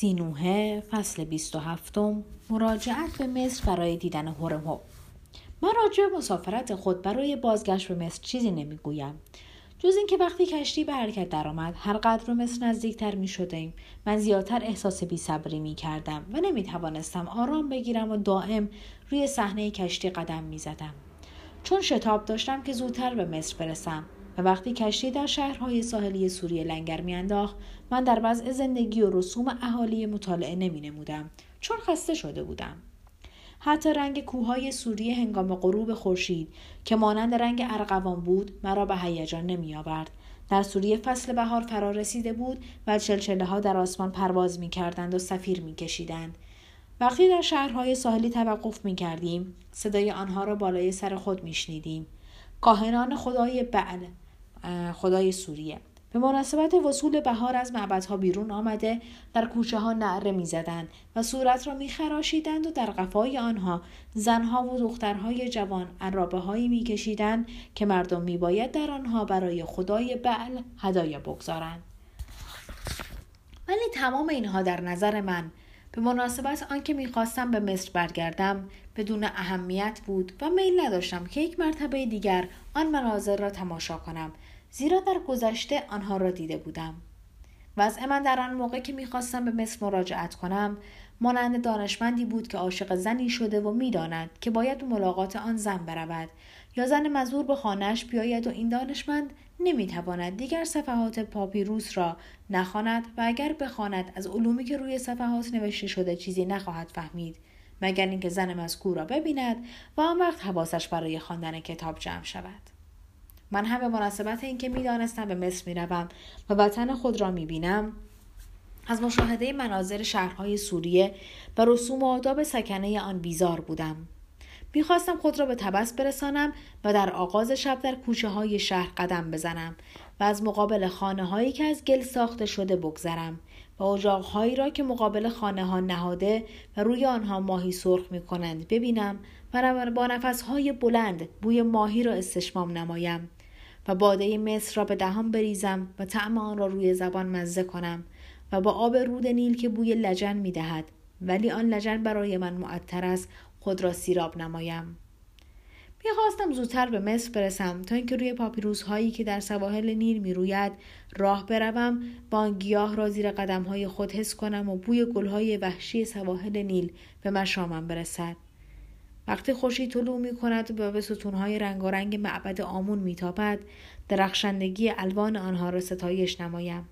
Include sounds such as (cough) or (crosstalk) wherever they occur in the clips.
سینوه فصل 27 مراجعت به مصر برای دیدن هورمو من راجع به مسافرت خود برای بازگشت به مصر چیزی نمی‌گویم. جز اینکه وقتی کشتی به حرکت درآمد هر قدر به مصر نزدیکتر می شدیم من زیادتر احساس بی صبری می کردم و نمی توانستم آرام بگیرم و دائم روی صحنه کشتی قدم می زدم. چون شتاب داشتم که زودتر به مصر برسم. و وقتی کشتی در شهرهای ساحلی سوریه لنگر میانداخت من در وضع زندگی و رسوم اهالی مطالعه نمی نمودم چون خسته شده بودم حتی رنگ کوههای سوریه هنگام غروب خورشید که مانند رنگ ارغوان بود مرا به هیجان نمی آورد در سوریه فصل بهار فرا رسیده بود و چلچله ها در آسمان پرواز می کردند و سفیر می کشیدند. وقتی در شهرهای ساحلی توقف می کردیم صدای آنها را بالای سر خود می شنیدیم. کاهنان خدای بعل خدای سوریه. به مناسبت وصول بهار از معبدها بیرون آمده در کوچه ها نعره می‌زدند و صورت را میخراشیدند و در قفای آنها زنها و دخترهای جوان عرابه هایی میکشیدند که مردم میباید در آنها برای خدای بعل هدایا بگذارند. ولی تمام اینها در نظر من به مناسبت آنکه می‌خواستم به مصر برگردم بدون اهمیت بود و میل نداشتم که یک مرتبه دیگر آن مناظر را تماشا کنم زیرا در گذشته آنها را دیده بودم. وضع من در آن موقع که می‌خواستم به مصر مراجعت کنم مانند دانشمندی بود که عاشق زنی شده و می‌داند که باید ملاقات آن زن برود یا زن مزور به خانهاش بیاید و این دانشمند نمی‌تواند دیگر صفحات پاپیروس را نخواند و اگر بخواند از علومی که روی صفحات نوشته شده چیزی نخواهد فهمید مگر اینکه زن مذکور را ببیند و آن وقت حواسش برای خواندن کتاب جمع شود. من هم به مناسبت اینکه می‌دانستم به مصر می‌روم و وطن خود را می‌بینم از مشاهده مناظر شهرهای سوریه و رسوم و آداب سکنه آن بیزار بودم. می‌خواستم خود را به تبس برسانم و در آغاز شب در کوچه های شهر قدم بزنم و از مقابل خانه هایی که از گل ساخته شده بگذرم و اجاق هایی را که مقابل خانه ها نهاده و روی آنها ماهی سرخ می کنند ببینم و با نفس های بلند بوی ماهی را استشمام نمایم و باده مصر را به دهان بریزم و طعم آن را روی زبان مزه کنم و با آب رود نیل که بوی لجن می دهد ولی آن لجن برای من معطر است. خود را سیراب نمایم. می‌خواستم زودتر به مصر برسم تا اینکه روی پاپیروس هایی که در سواحل نیل می‌روید راه بروم با آن گیاه را زیر قدم های خود حس کنم و بوی گلهای وحشی سواحل نیل به مشامم برسد. وقتی خورشید طلوع می کند و به ستونهای رنگارنگ معبد آمون میتابد درخشندگی الوان آنها را ستایش نمایم.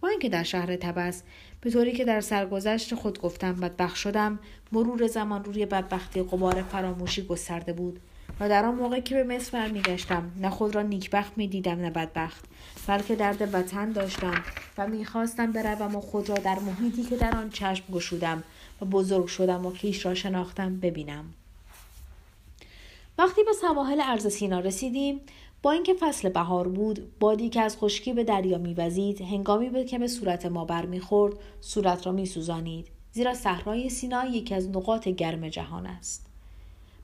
با اینکه در شهر تبس به طوری که در سرگذشت خود گفتم بدبخت شدم مرور زمان روی بدبختی قبار فراموشی گسترده بود و در آن موقع که به مصر برمیگشتم نه خود را نیکبخت می‌دیدم نه بدبخت بلکه درد وطن داشتم و می‌خواستم بروم و خود را در محیطی که در آن چشم گشودم و بزرگ شدم و خیش را شناختم ببینم. وقتی به سواحل ارز سینا رسیدیم با اینکه فصل بهار بود بادی که از خشکی به دریا میوزید هنگامی بود که به صورت ما برمیخورد صورت را میسوزانید. زیرا صحرای سینا یکی از نقاط گرم جهان است.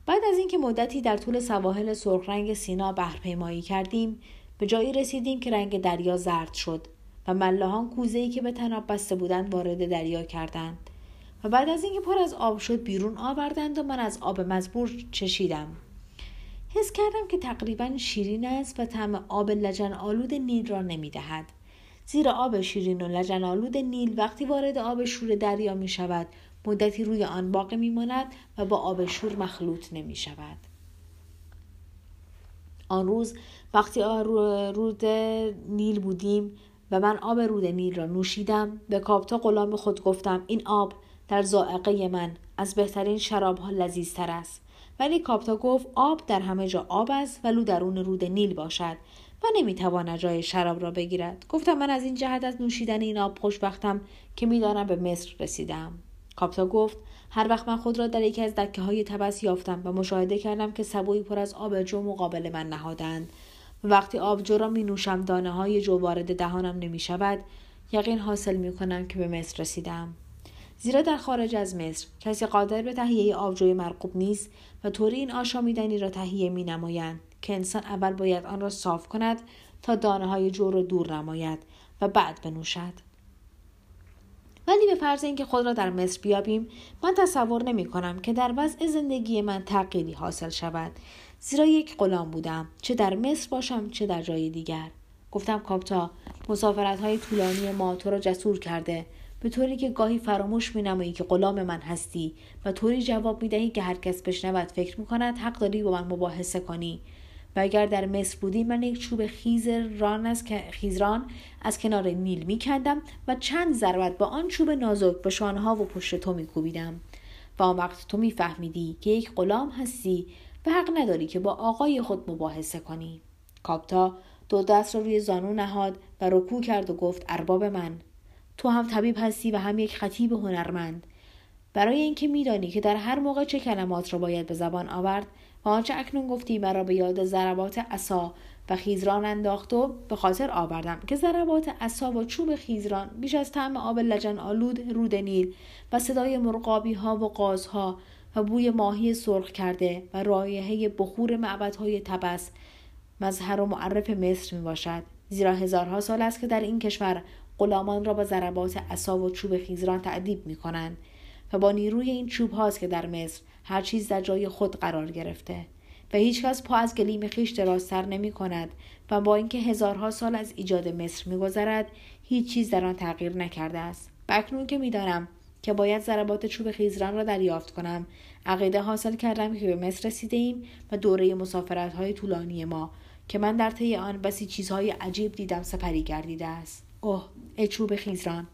بعد از اینکه مدتی در طول سواحل سرخ رنگ سینا بحرپیمایی کردیم به جایی رسیدیم که رنگ دریا زرد شد و ملهان کوزه که به تناب بسته بودند وارد دریا کردند. و بعد از اینکه پر از آب شد بیرون آوردند و من از آب مزبور چشیدم. حس کردم که تقریبا شیرین است و طعم آب لجن آلود نیل را نمی دهد. زیرا آب شیرین و لجن آلود نیل وقتی وارد آب شور دریا می شود مدتی روی آن باقی می ماند و با آب شور مخلوط نمی شود. آن روز وقتی رود نیل بودیم و من آب رود نیل را نوشیدم به کاپتا غلام خود گفتم این آب در زائقه من از بهترین شراب ها لذیذتر است ولی کاپتا گفت آب در همه جا آب است ولو درون رود نیل باشد و نمی‌تواند جای شراب را بگیرد. گفتم من از این جهت از نوشیدن این آب خوشبختم که می‌دانم به مصر رسیدم. کاپتا گفت هر وقت من خود را در یکی از دکه های تبس یافتم و مشاهده کردم که سبوی پر از آب جو مقابل من نهادند. و وقتی آبجو را می نوشم دانه های جو وارد دهانم نمی شود یقین حاصل می کنم که به مصر رسیدم. زیرا در خارج از مصر کسی قادر به تهیه آبجوی مرقوب نیست و طوری این آشامیدنی را تهیه می نمایند که انسان اول باید آن را صاف کند تا دانه های جو را دور نماید و بعد بنوشد. ولی به فرض اینکه خود را در مصر بیابیم من تصور نمی کنم که در وضع زندگی من تغییری حاصل شود. زیرا یک غلام بودم چه در مصر باشم چه در جای دیگر. گفتم کاپتا مسافرت های طولانی ما تو را جسور کرده به طوری که گاهی فراموش می نمایی که غلام من هستی و طوری جواب می دهی که هر کس بشنود فکر می کند حق داری با من مباحثه کنی. و اگر در مصر بودی من یک چوب خیز ران از خیزران از کنار نیل می کندم و چند ضربت با آن چوب نازک به شانها و پشت تو می کوبیدم و آن وقت تو میفهمیدی که یک غلام هستی و حق نداری که با آقای خود مباحثه کنی. کاپتا دو دست را روی زانو نهاد و رکوع کرد و گفت ارباب من. تو هم طبیب هستی و هم یک خطیب هنرمند. برای اینکه میدانی که در هر موقع چه کلمات را باید به زبان آورد و آنچه اکنون گفتی مرا به یاد ضربات عصا و خیزران انداخت و به خاطر آوردم که ضربات عصا و چوب خیزران بیش از طعم آب لجن آلود رود نیل و صدای مرغابی ها و قازها و بوی ماهی سرخ کرده و رایحه بخور معبدهای تبس مظهر و معرف مصر می باشد زیرا هزارها سال است که در این کشور غلامان را با ضربات عصا و چوب خیزران تعدیب می کنند و با نیروی این چوب هاست که در مصر هر چیز در جای خود قرار گرفته و هیچکس پا از گلیم خیش درازتر نمی کند و با اینکه هزارها سال از ایجاد مصر میگذرد هیچ چیز در آن تغییر نکرده است. و اکنون که می‌دانم که باید ضربات چوب خیزران را دریافت کنم عقیده حاصل کردم که به مصر رسیده ایم و دوره مسافرت های طولانی ما که من در طی آن بسی چیزهای عجیب دیدم سپری گردیده است. اوه ای چوب خیزران.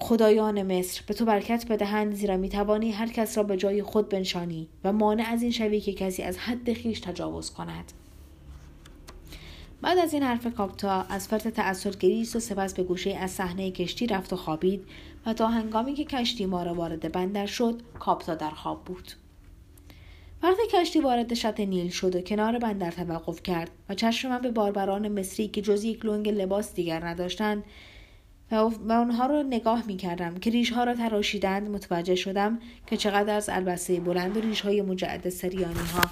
خدایان مصر به تو برکت بدهند زیرا می‌توانی هر کس را به جای خود بنشانی و مانع از این شوی که کسی از حد خیش تجاوز کند. بعد از این حرف کاپتا از فرط تأثیر گریست و سپس به گوشه از صحنه کشتی رفت و خوابید و تا هنگامی که کشتی ما را وارد بندر شد کاپتا در خواب بود. وقتی کشتی وارد شط نیل شد و کنار بندر توقف کرد و چشم من به باربران مصری که جز یک لنگ لباس دیگر نداشتند و آنها را نگاه می کردم که ریش ها را تراشیدند متوجه شدم که چقدر از البسه بلند و ریش های مجعد سریانی ها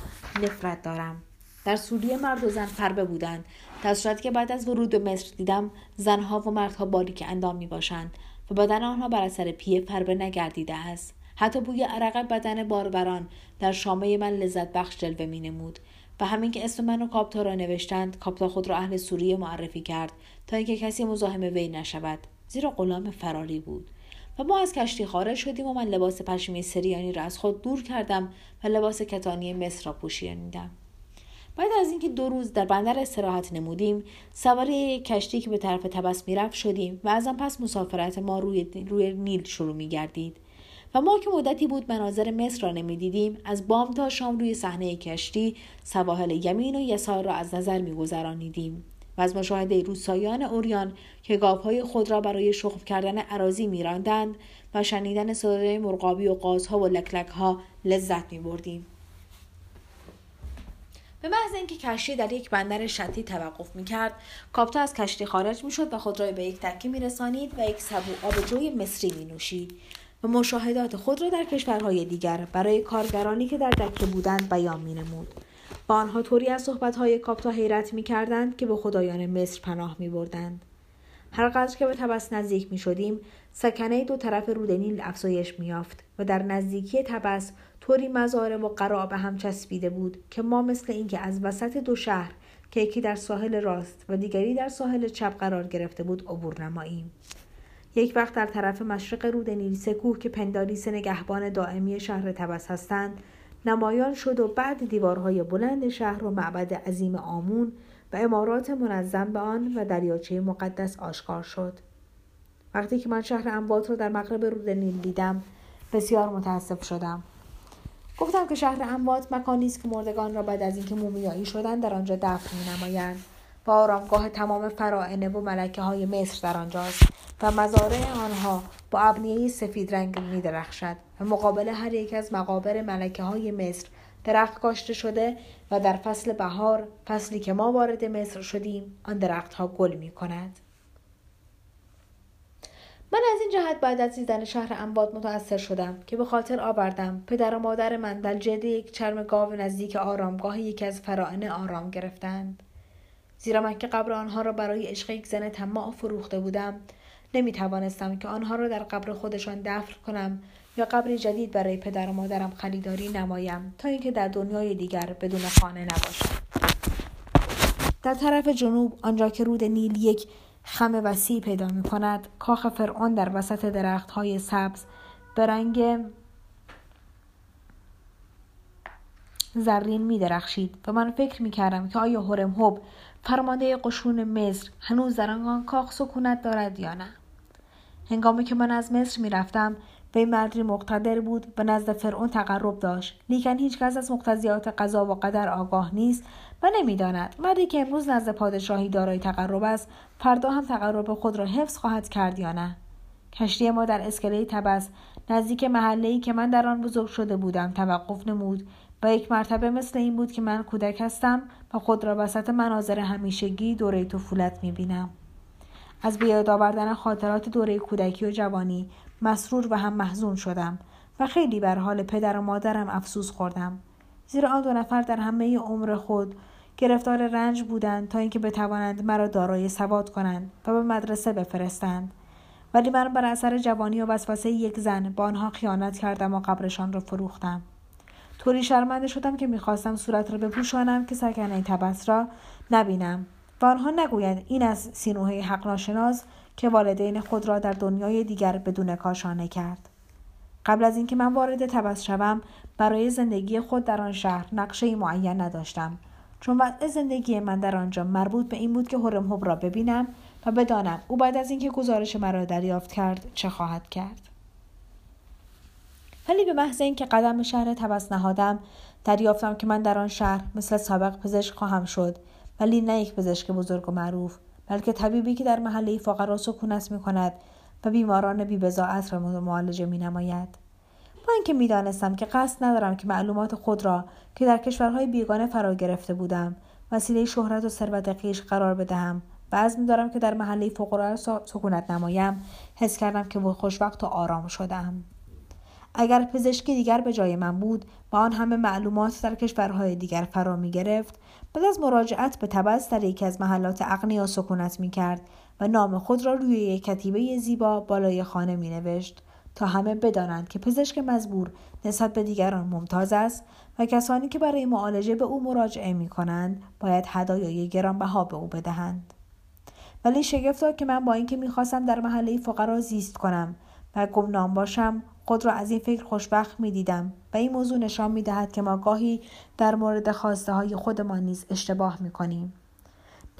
نفرت دارم. در سوریه مرد و زن فربه بودند در صورتی که بعد از ورود به مصر دیدم زنها و مردها باریک اندام می باشند و بدن آنها بر اثر پیه فربه نگردیده است. حتی بوی عرق بدن باربران در شامه من لذت بخش جلوه می نمود و همین که اسم من و کاپتا را نوشتند کاپتا خود را اهل سوریه معرفی کرد تا اینکه کسی مزاحم وی نشود زیرا غلام فراری بود و ما از کشتی خارج شدیم و من لباس پشمی سریانی را از خود دور کردم و لباس کتانی مصر را پوشیدم بعد از اینکه دو روز در بندر استراحت نمودیم سوار کشتی که به طرف تبس می‌رفت شدیم و از آن پس مسافرت ما روی, روی نیل شروع می گردید. و ما که مدتی بود مناظر مصر را نمی‌دیدیم از بام تا شام روی صحنه کشتی سواحل یمین و یسار را از نظر میگذرانیدیم. و از مشاهده روسایان اوریان که گاوهای خود را برای شخم کردن عراضی میراندند و شنیدن صدای مرغابی و قازها و لکلکها لذت میبردیم. به محض اینکه کشتی در یک بندر شتی توقف می‌کرد کاپتا از کشتی خارج می‌شد و خود را به یک تکه میرسانید و یک سبو آب جوی مصری مینوشید. و مشاهدات خود را در کشورهای دیگر برای کارگرانی که در دکه بودند بیان مینمود. و آنها طوری از صحبتهای کاپتا حیرت می‌کردند که به خدایان مصر پناه میبردند. هر قدر که به تبس نزدیک می شدیم سکنه دو طرف رود نیل افزایش میافت و در نزدیکی تبس طوری مزاره و قرا به هم چسبیده بود که ما مثل اینکه از وسط دو شهر که یکی در ساحل راست و دیگری در ساحل چپ قرار گرفته بود عبور نماییم. یک وقت در طرف مشرق رود نیل کوه که پنداریس نگهبان دائمی شهر تبس هستند نمایان شد و بعد دیوارهای بلند شهر و معبد عظیم آمون و امارات منظم به آن و دریاچه مقدس آشکار شد. وقتی که من شهر انبات را در مغرب رود نیل دیدم بسیار متاسف شدم. گفتم که شهر اموات مکانی است که مردگان را بعد از اینکه مومیایی شدند در آنجا دفن نمایند و آرامگاه تمام فرائنه و ملکه های مصر در آنجاست و مزارع آنها با ابنیه سفید رنگ می درخشد و مقابل هر یک از مقابر ملکه های مصر درخت کاشته شده و در فصل بهار فصلی که ما وارد مصر شدیم آن درختها گل می کند. من از این جهت بعد از دیدن شهر انباد متأثر شدم که به خاطر آوردم پدر و مادر من در یک چرم گاو نزدیک آرامگاه یکی از فرائنه آرام گرفتند زیرا من که قبر آنها را برای عشق یک زن طماع فروخته بودم نمی توانستم که آنها را در قبر خودشان دفن کنم یا قبری جدید برای پدر و مادرم خریداری نمایم تا اینکه در دنیای دیگر بدون خانه نباشم. در طرف جنوب آنجا که رود نیل یک خم وسیع پیدا می کند کاخ فرعون در وسط درخت های سبز به رنگ زرین می درخشید و من فکر می کردم که آیا هرم هوب فرمانده قشون مصر هنوز در آن کاخ سکونت دارد یا نه؟ هنگامی که من از مصر می رفتم وی مردی مقتدر بود و نزد فرعون تقرب داشت. لیکن هیچ کس از مقتضیات قضا و قدر آگاه نیست و نمی‌داند. مردی که امروز نزد پادشاهی دارای تقرب است فردا هم تقرب خود را حفظ خواهد کرد یا نه؟ کشتی ما در اسکله تبس نزدیک محله که من در آن بزرگ شده بودم توقف نمود. و یک مرتبه مثل این بود که من کودک هستم و خود را وسط مناظر همیشگی دوره طفولت می‌بینم. از بیاد آوردن خاطرات دوره کودکی و جوانی مسرور و هم محزون شدم و خیلی بر حال پدر و مادرم افسوس خوردم. زیرا آن دو نفر در همه عمر خود گرفتار رنج بودند تا اینکه بتوانند مرا دارای سواد کنند و به مدرسه بفرستند. ولی من بر اثر جوانی و وسوسه یک زن با آنها خیانت کردم و قبرشان را فروختم. طوری شرمنده شدم که می‌خواستم صورت را بپوشانم که سکنه تبس را نبینم. و آنها نگویند این از سینوه حق ناشناس که والدین خود را در دنیای دیگر بدون کاشانه کرد. قبل از اینکه من وارد تبس شوم برای زندگی خود در آن شهر نقشه معین نداشتم. چون وضع زندگی من در آنجا مربوط به این بود که هرم را ببینم و بدانم او بعد از اینکه گزارش مرا دریافت کرد چه خواهد کرد. ولی به محض اینکه قدم شهر تبس نهادم دریافتم که من در آن شهر مثل سابق پزشک خواهم شد ولی نه یک پزشک بزرگ و معروف بلکه طبیبی که در محله فقرا سکونت می کند و بیماران بیبزاعت را معالجه می نماید. با اینکه می‌دانستم که قصد ندارم که معلومات خود را که در کشورهای بیگانه فرا گرفته بودم وسیله شهرت و ثروت قیش قرار بدهم و عزم دارم که در محله فقرا سکونت نمایم حس کردم که خوشوقت و آرام شدم اگر پزشکی دیگر به جای من بود با آن همه معلومات در کشورهای دیگر فرا می گرفت. بعد از مراجعت به تبس در یکی از محلات اغنیا سکونت می کرد و نام خود را روی یک کتیبه زیبا بالای خانه می نوشت تا همه بدانند که پزشک مزبور نسبت به دیگران ممتاز است و کسانی که برای معالجه به او مراجعه می کنند باید هدایای گرانبها به او بدهند. ولی شگفت که من با اینکه می‌خواستم در محله فقرا زیست کنم و گمنام باشم خود را از این فکر خوشبخت می دیدم و این موضوع نشان می دهد که ما گاهی در مورد خواسته های خودمان نیز اشتباه می کنیم.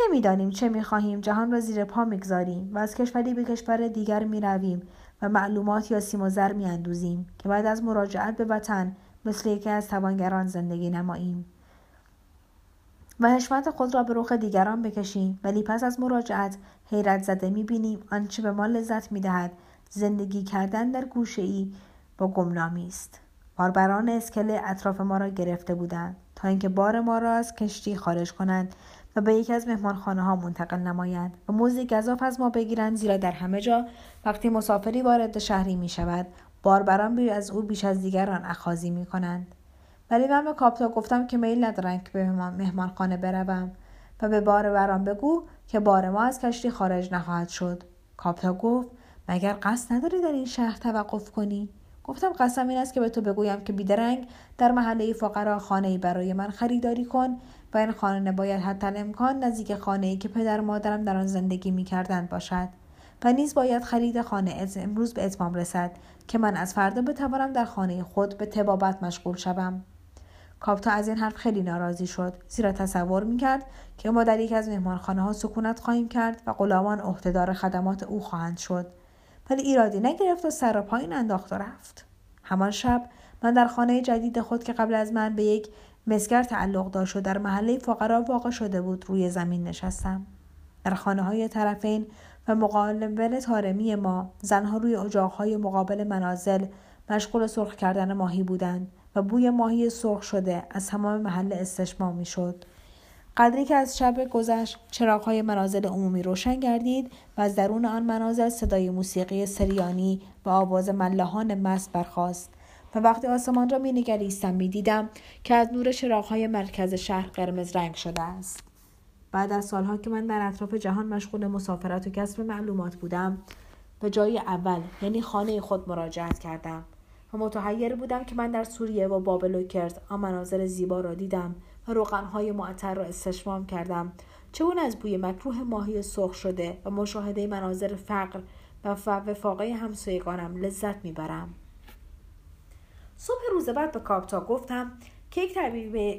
نمی‌دانیم چه می خواهیم جهان را زیر پا می‌گذاریم و از کشوری به کشور دیگر می رویم و معلومات یا سیم و زر می اندوزیم که بعد از مراجعت به وطن مثل یکی از توانگران زندگی نماییم. و حشمت خود را به رخ دیگران بکشیم ولی پس از مراجعت حیرت زده می بینیم آنچه به ما لذت می دهد زندگی کردن در گوشه ای با گمنامی است. باربران اسکله اطراف ما را گرفته بودند تا اینکه بار ما را از کشتی خارج کنند و به یکی از مهمانخانه ها منتقل نمایند و موزی گذاف از ما بگیرند زیرا در همه جا وقتی مسافری وارد شهری می شود باربران بی از او بیش از دیگران اخاذی می کنند ولی من به کاپتا گفتم که میل ندارم که به مهمانخانه بروم و به بار بران بگو که بار ما از کشتی خارج نخواهد شد. کاپتا گفت مگر قصد نداری در این شهر توقف کنی؟ گفتم قسم این است که به تو بگویم که بیدرنگ در محله فقرا خانه ای برای من خریداری کن و این خانه باید حتی امکان نزدیک خانه ای که پدر و مادرم در آن زندگی می کردند باشد و نیز باید خرید خانه امروز به اتمام رسد که من از فردا بتوانم در خانه خود به تبابت مشغول شوم. کاپتا از این حرف خیلی ناراضی شد. زیرا تصور می‌کرد که ما در یکی از مهمانخانه ها سکونت خواهیم کرد و غلامان عهدهدار خدمات او خواهند شد. ولی ایرادی نگرفت و سر و پایین انداخت و رفت. همان شب من در خانه جدید خود که قبل از من به یک مسگر تعلق داشت و در محله فقرا واقع شده بود روی زمین نشستم. در خانه های طرفین و مقابل تارمی ما زنها روی اجاقهای مقابل منازل مشغول سرخ کردن ماهی بودند و بوی ماهی سرخ شده از تمام محل استشمام می‌شد. قدری که از شب گذشت چراغهای منازل عمومی روشن گردید و از درون آن منازل صدای موسیقی سریانی و آواز ملهان مست برخاست. و وقتی آسمان را مینگریستم می‌دیدم که از نور چراغهای مرکز شهر قرمز رنگ شده است. بعد از سالها که من در اطراف جهان مشغول مسافرت و کسب معلومات بودم به جای اول یعنی خانه خود مراجعت کردم. و متحیر بودم که من در سوریه و بابل و کرد آن مناظر زیبا را دیدم. روغنهای معطر را استشمام کردم. چون از بوی مکروه ماهی سرخ شده و مشاهده مناظر فقر و وفاقه همسایگانم لذت می‌برم؟ صبح روز بعد به کاپتا گفتم که یک,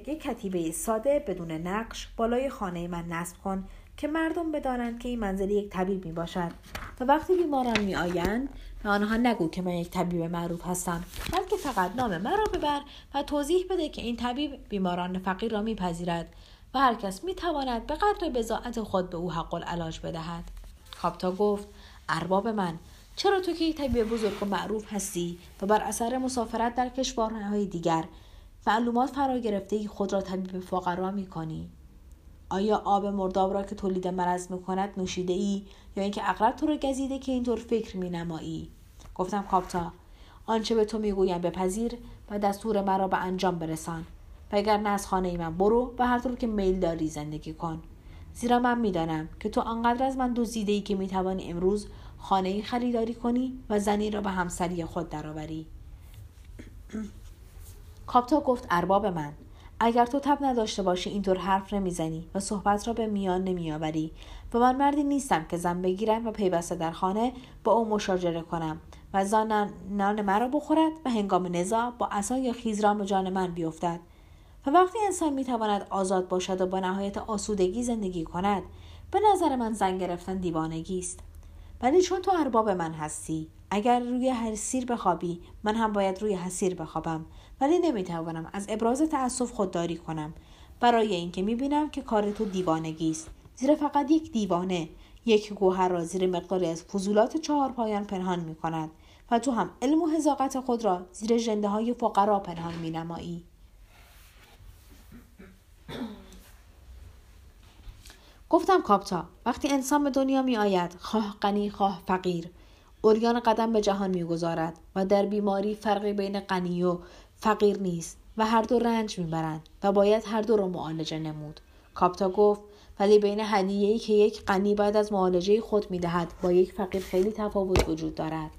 یک کتیبه ساده بدون نقش بالای خانه من نصب کن که مردم بدانند که این منزل یک طبیب می باشد و وقتی بیماران می آیند به آنها نگو که من یک طبیب معروف هستم بلکه فقط نام مرا ببر و توضیح بده که این طبیب بیماران فقیر را میپذیرد و هر کس می تواند به قدر بزاعت خود به او حق العلاج بدهد کاپتا گفت ارباب من چرا تو که یک طبیب بزرگ و معروف هستی و بر اثر مسافرت در کشورهای دیگر معلومات فرا گرفته خود را طبیب فقرا می کنی؟ آیا آب مرداب را که تولید مرض می کند نوشیده ای یا اینکه اغرب تو را گزیده که اینطور فکر می نمایی؟ گفتم کاپتا آنچه به تو می‌گویم بپذیر و دستور مرا به انجام برسان. و اگر نه از خانه من برو و هر طور که میل داری زندگی کن. زیرا من می‌دانم که تو آنقدر از من دزدیده ای که می‌توانی امروز خانه ای خریداری کنی و زنی را به همسری خود درآوری. (clears throat) کاپتا گفت ارباب من. اگر تو تب نداشته باشی اینطور حرف نمی‌زنی و صحبت را به میان نمیآوری. و من مردی نیستم که زن بگیرم و پیوسته در خانه با او مشاجره کنم و زان نان مرا بخورد و هنگام نزاع با عصا یا خیزران به جان من بیفتد. و وقتی انسان می‌تواند آزاد باشد و با نهایت آسودگی زندگی کند به نظر من زن گرفتن دیوانگی است. ولی چون تو ارباب من هستی اگر روی حسیر بخوابی من هم باید روی حسیر بخوابم. ولی نمی‌توانم از ابراز تأسف خودداری کنم. برای اینکه می‌بینم که کار تو دیوانگی است. زیرا فقط یک دیوانه. یک گوهر را زیر مقداری از فضولات چهار پایان پنهان می کند و تو هم علم و حذاقت خود را زیر جنده های فقرا پنهان می نمایی. گفتم کاپتا وقتی انسان به دنیا می آید خواه غنی خواه فقیر. اوریان قدم به جهان می‌گذارد و در بیماری فرقی بین غنی و فقیر نیست و هر دو رنج می‌برند و باید هر دو را معالجه نمود. کاپتا گفت ولی بین هدیه‌ای که یک غنی بعد از معالجه خود می‌دهد با یک فقیر خیلی تفاوت وجود دارد.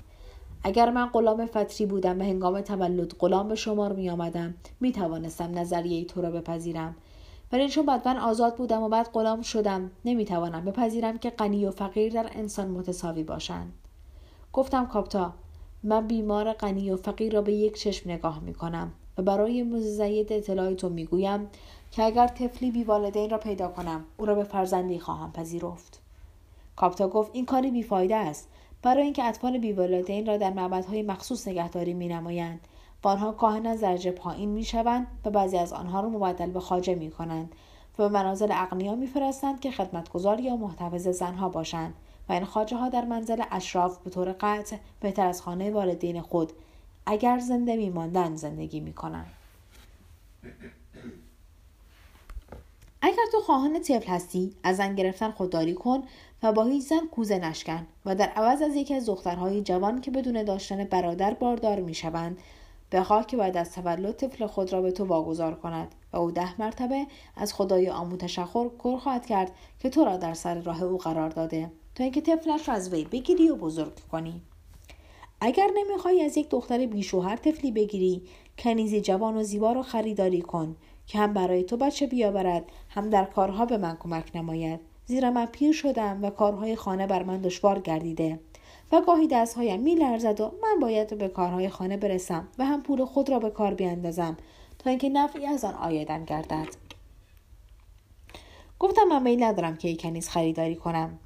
اگر من غلام فتری بودم و هنگام تولد غلام به شمار می آمدم می توانستم نظریه تو را بپذیرم. ولی چون بعد من آزاد بودم و بعد غلام شدم نمی توانم بپذیرم که غنی و فقیر در انسان متساوی باشند. گفتم کاپتا من بیمار غنی و فقیر را به یک چشم نگاه می کنم و برای مزید اطلاع تو می گویم که اگر طفلی بی والدین را پیدا کنم او را به فرزندی خواهم پذیرفت. کاپتا گفت این کاری بیفایده است. برای اینکه اطفال بیوالدین را در معبدهای مخصوص نگهداری می نمایند و آنها کاهن از درجه پایین می شوند و بعضی از آنها را مبدل به خاجه می کنند و به منازل اغنیا میفرستند که خدمتگزار یا محتفظ زنها باشند. و این خاجه ها در منزل اشراف به طور قطع بهتر از خانه والدین خود اگر زنده میماندن زندگی می‌کنند. اگر تو خواهان طفل هستی از زن گرفتن خودداری کن و با هیچ زن کوزه نشکن و در عوض از یکی از دخترهای جوان که بدون داشتن برادر باردار می‌شوند بخواه که بعد از تولد طفل خود را به تو واگذار کند و او ده مرتبه از خدای آمو تشخر کر خواهد کرد که تو را در سر راه او قرار داده. تا اینکه طفلش را از وی بگیری و بزرگ کنی. اگر نمی‌خواهی از یک دختر بیشوهر طفلی بگیری کنیزی جوان و زیبا را خریداری کن که هم برای تو بچه بیاورد هم در کارها به من کمک نماید. زیرا من پیر شدم و کارهای خانه بر من دشوار گردیده. و گاهی دستهایم می لرزد و من باید به کارهای خانه برسم و هم پول خود را به کار بیاندازم تا اینکه نفعی از آن آیدم گردد. گفتم من میل ندارم که یک کنیز خریداری کنم.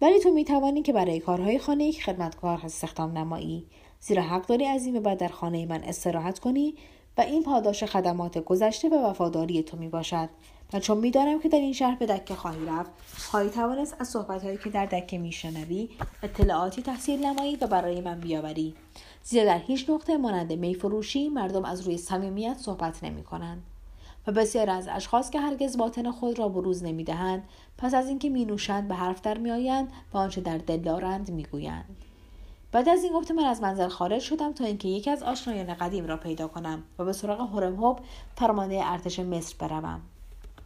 ولی تو می‌توانی که برای کارهای خانه یک خدمتکار استخدام نمایی. زیرا حق داری از این به بعد در خانه من استراحت کنی و این پاداش خدمات گذشته و وفاداری تو می باشد و چون می‌دانم که در این شهر به دکه خواهی رفت خواهی توانست از صحبتهایی که در دکه میشنوی اطلاعاتی تحصیل نمایی و برای من بیاوری. زیرا در هیچ نقطه مانند میفروشی مردم از روی صمیمیت صحبت نمی کنند. و بسیار از اشخاص که هرگز باطن خود را بروز نمی‌دهند پس از اینکه می نوشند به حرف در میآیند و آنچه در دل دارند می‌گویند. بعد از این گفته من از منزل خارج شدم تا اینکه یکی از آشنایان قدیم را پیدا کنم و به سراغ هرمهوب فرمانده ارتش مصر بروم.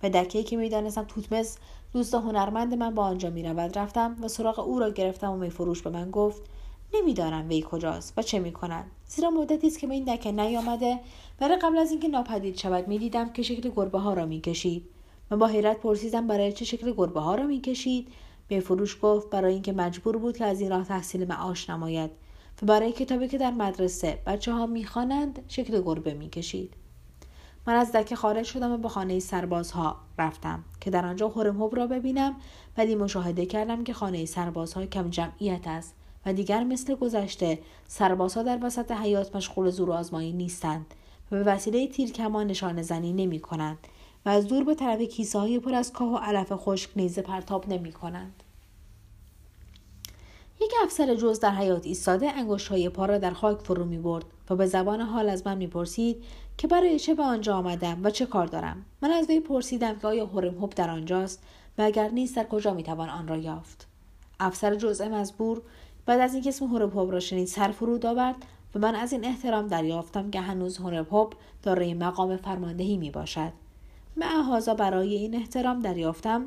به دکه که می‌دانستم توتمز دوست هنرمند من با آنجا می‌رود رفتم و سراغ او را گرفتم و میفروش. به من گفت نمی‌دانم وی کجاست و چه می‌کند. زیرا مدتی است که به این دکه نیامده. ولی قبل از اینکه ناپدید شود می‌دیدم که شکل گربه ها را می‌کشید. و با حیرت پرسیدم برای چه شکل گربه ها را می‌کشید؟ به فروش گفت برای اینکه مجبور بود که از این راه تحصیل معاش نماید و برای کتابی که در مدرسه بچه ها می‌خوانند شکل گربه می‌کشید. من از دکه خارج شدم و به خانه سربازها رفتم که در آنجا هورمهوب را ببینم ولی مشاهده کردم که خانه سربازها کم جمعیت است. و دیگر مثل گذشته سربازها در وسط حیات مشغول زور آزمایی نیستند و به وسیله تیرکمان نشانه زنی نمی کنند و از دور به طرف کیسه های پر از کاه و علف خشک نیزه پرتاب نمی کنند. یک افسر جز در حیات ایستاده انگشت های پا را در خاک فرو می برد و به زبان حال از من می پرسید که برای چه به آنجا آمدم و چه کار دارم من از وی پرسیدم که آیا هورم در آنجاست و اگر نیست در کجا می توان آن را یافت افسر جزء مزبور بعد از اینکه اسم هورب را شنید سر فرود آورد و من از این احترام دریافتم که هنوز هورب دارای مقام فرماندهی می باشد. معهازا برای این احترام دریافتم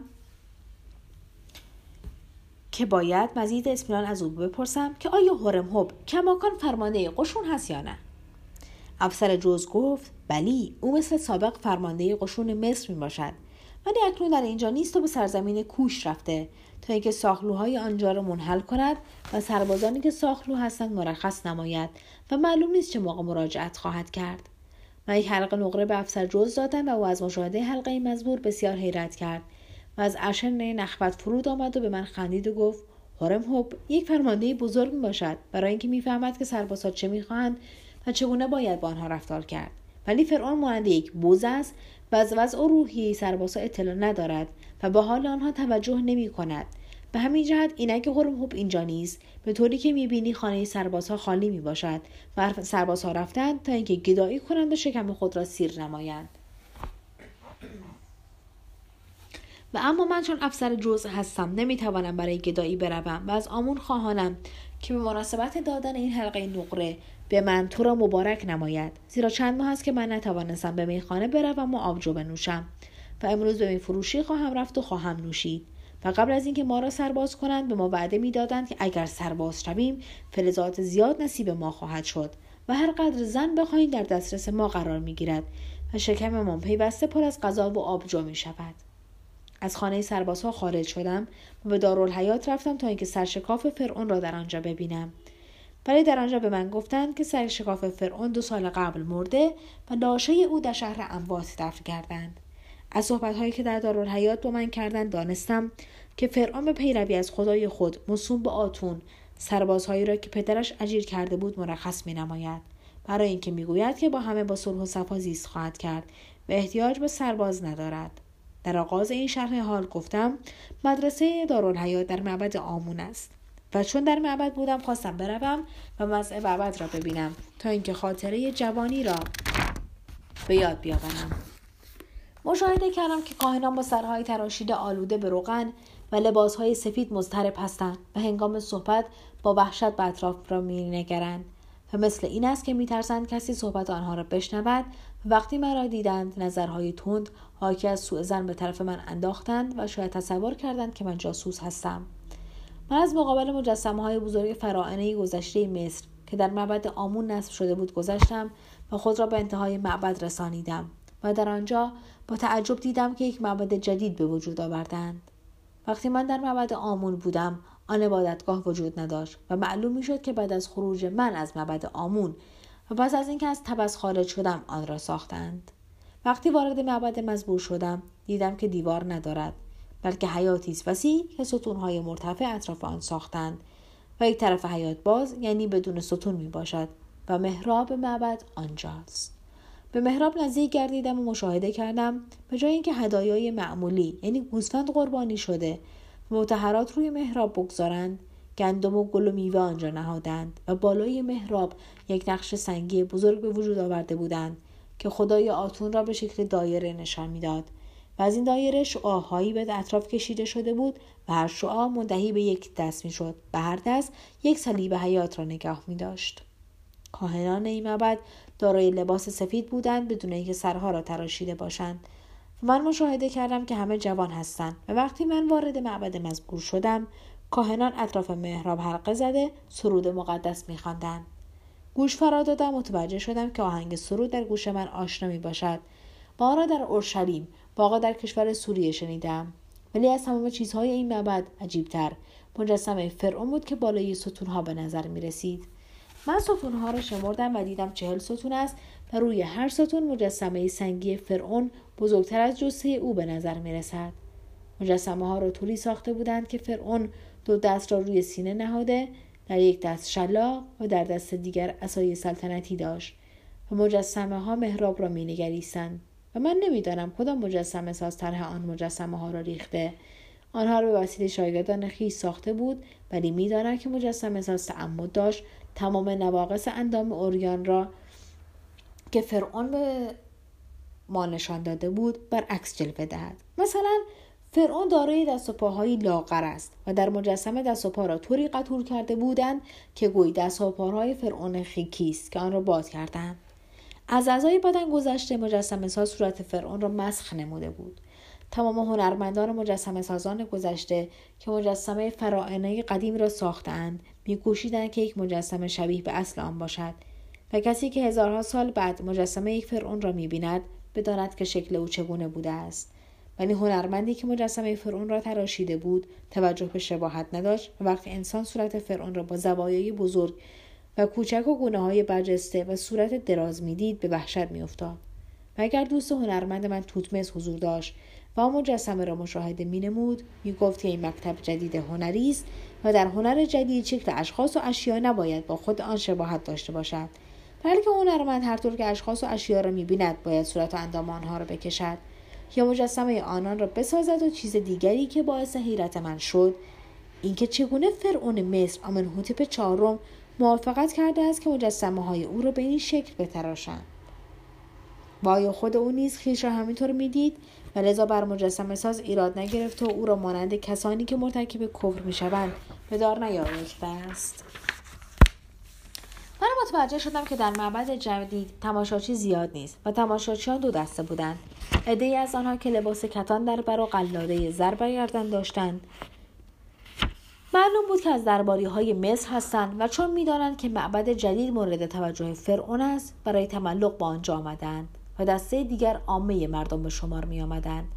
که باید مزید اسمیان از او بپرسم که آیا هورم هوب کماکان فرمانده قشون هست یا نه؟ افسر جز گفت بلی او مثل سابق فرمانده قشون مصر می باشد. ولی اکنون در اینجا نیست و به سرزمین کوش رفته. تا اینکه ساخلوهای آنجا را منحل کند و سربازانی که ساخلو هستند مرخص نماید و معلوم نیست چه موقع مراجعت خواهد کرد. من یک حلقه نقره به افسر جز دادم و او از مشاهده حلقه مزبور بسیار حیرت کرد و از اشن نخوت فرود آمد و به من خندید و گفت هرم هوب یک فرمانده بزرگ می باشد برای اینکه می‌فهمد که سربازها چه می‌خواهند و چگونه باید با آنها رفتار کرد. ولی فرعون مانند یک بوز است و از وضع و سربازها اطلاع ندارد و به حال آنها توجه نمی کند. به همین جهت اینک هرم اینجا نیست. به طوری که می‌بینی خانه سربازها خالی می باشد و سربازها رفتند تا اینکه گدایی کنند و شکم خود را سیر نمایند. و اما من چون افسر جزء هستم نمی‌توانم برای گدایی بروم و از آمون خواهانم که به مناسبت دادن این حلقه نقره به من تو را مبارک نماید. زیرا چند ماه است که من نتوانستم به میخانه بروم و آبجو بنوشم. و امروز به فروشی خواهم رفت و خواهم نوشید. و قبل از اینکه ما را سرباز کنند به ما وعده می‌دادند که اگر سرباز شویم فلزات زیاد نصیب ما خواهد شد و هر قدر زن بخواهیم در دسترس ما قرار می‌گیرد و شکممان پیوسته پر از غذا و آبجو می شود. از خانه سربازها خارج شدم و به دارالحیات رفتم تا اینکه سرشکاف فرعون را در آنجا ببینم. ولی در آنجا به من گفتند که سرشکاف فرعون دو سال قبل مرده و لاشه او در شهر اموات دفن کردند. از صحبتهایی که در دارالحیات با من کردند دانستم که فرعون به پیروی از خدای خود مصوم به آتون سربازهایی را که پدرش اجیر کرده بود مرخص می نماید برای اینکه می‌گوید که با همه با صلح و صفا زیست خواهد کرد و احتیاج به سرباز ندارد. در آغاز این شرح حال گفتم مدرسه دارالحیات در معبد آمون است و چون در معبد بودم خواستم بروم و مزع معبد را ببینم تا اینکه خاطره جوانی را به یاد بیاورم. مشاهده کردم که کاهنان با سرهای تراشیده آلوده به روغن و لباسهای سفید مضطرب هستند و هنگام صحبت با وحشت به اطراف را مینگرند و مثل این است که میترسند کسی صحبت آنها را بشنود وقتی مرا دیدند نظرهای تند حاکی از سوء زن به طرف من انداختند و شاید تصور کردند که من جاسوس هستم. من از مقابل مجسمه های بزرگ فراعنه گذشته مصر که در معبد آمون نصب شده بود گذشتم و خود را به انتهای معبد رسانیدم و در آنجا با تعجب دیدم که یک معبد جدید به وجود آوردند. وقتی من در معبد آمون بودم آن عبادتگاه وجود نداشت و معلوم می شد که بعد از خروج من از معبد آمون و پس از اینکه از تبس خارج شدم آن را ساختند. وقتی وارد معبد مزبور شدم دیدم که دیوار ندارد بلکه حیاتی است. وسیع که ستونهای مرتفع اطراف آن ساختند و یک طرف حیات باز یعنی بدون ستون می باشد و محراب معبد آنجاست. به محراب نزدیک گردیدم و مشاهده کردم به جای اینکه هدایای معمولی یعنی گوسفند قربانی شده متحرات روی محراب بگذارند گندم و گل و میوه آنجا نهادند و بالای محراب یک نقش سنگی بزرگ به وجود آورده بودند که خدای آتون را به شکل دایره نشان می‌داد و از این دایره شعاهایی به اطراف کشیده شده بود و هر شعا منتهی به یک دست می‌شد و هر دست یک صلیب حیات را نگاه می داشت. کاهنان این معبد دارای لباس سفید بودند بدون اینکه سرها را تراشیده باشند. من مشاهده کردم که همه جوان هستند و وقتی من وارد معبد مزبور شدم کاهنان اطراف محراب حلقه زده سرود مقدس میخواندند. گوش فرا دادم متوجه شدم که آهنگ سرود در گوش من آشنا می باشد با آن را در اورشلیم باقا در کشور سوریه شنیدم. ولی از تمام چیزهای این معبد عجیبتر. مجسمه فرعون بود که بالای ستونها به نظر می رسید. من ستونها را شمردم و دیدم چهل ستون است و روی هر ستون مجسمه سنگی فرعون بزرگتر از جسه او به نظر می رسد. مجسمه ها را طوری ساخته بودند که فرعون دو دست را روی سینه نهاده در یک دست شلاق و در دست دیگر اسای سلطنتی داشت و مجسمه ها محراب را می نگریستند و من نمی‌دانم کدام مجسمه ساز طرح آن مجسمه ها را ریخته آنها را به وسیله شاگردان خیش ساخته بود ولی می‌دانم که مجسمه ساز تعمد داشت تمام نواقص اندام اوریان را که فرعون به ما نشان داده بود برعکس جلوه دهد. مثلا فرعون دارای دست و پاهایی لاغر است و در مجسمه دست و پا را طوری قطور کرده بودند که گویی دست و پاهای فرعون خیکی است که آن را باد کردند. از اعضای بدن گذشته مجسمه ساز صورت فرعون را مسخ نموده بود. تمام هنرمندان مجسمه سازان گذشته که مجسمه فرائنه قدیم را ساختند میکوشیدند که یک مجسمه شبیه به اصل آن باشد و کسی که هزارها سال بعد مجسمه یک فرعون را می‌بیند بداند که شکل او چگونه بوده است. ولی هنرمندی که مجسمه فرعون را تراشیده بود توجه به شباهت نداشت و وقتی انسان صورت فرعون را با زوایای بزرگ و کوچک و گونه های برجسته و صورت دراز می‌دید به وحشت میافتاد. و اگر دوست هنرمند من توتمس حضور داشت و مجسمه را مشاهده مینمود. می‌گفت که این مکتب جدید هنری است و در هنر جدید شکل اشخاص و اشیا نباید با خود آن شباهت داشته باشد. بلکه هنرمند هر طور که اشخاص و اشیا را می‌بیند باید صورت و اندام آنها را بکشد یا مجسمه آنان را بسازد و چیز دیگری که باعث حیرت من شد. اینکه چگونه فرعون مصر آمنهوتپ چهارم موافقت کرده است که مجسمه های او را به این شکل بتراشند. و آیا خود او نیز خیش را همینطور می‌دید و لذا بر مجسمه ساز ایراد نگرفت و او را مانند کسانی که مرتکب کفر می‌شوند به دار نیاورده است من متوجه شدم که در معبد جدید تماشاچی زیاد نیست و تماشاچیان دو دسته بودند. عدهای از آنها که لباس کتان در بر و قلاده زر برگردن داشتند. معلوم بود که از درباری های مصر هستند و چون می‌دانند که معبد جدید مورد توجه فرعون است برای تملق با آنجا آمدند. و دسته دیگر عامه مردم به شمار می آمدند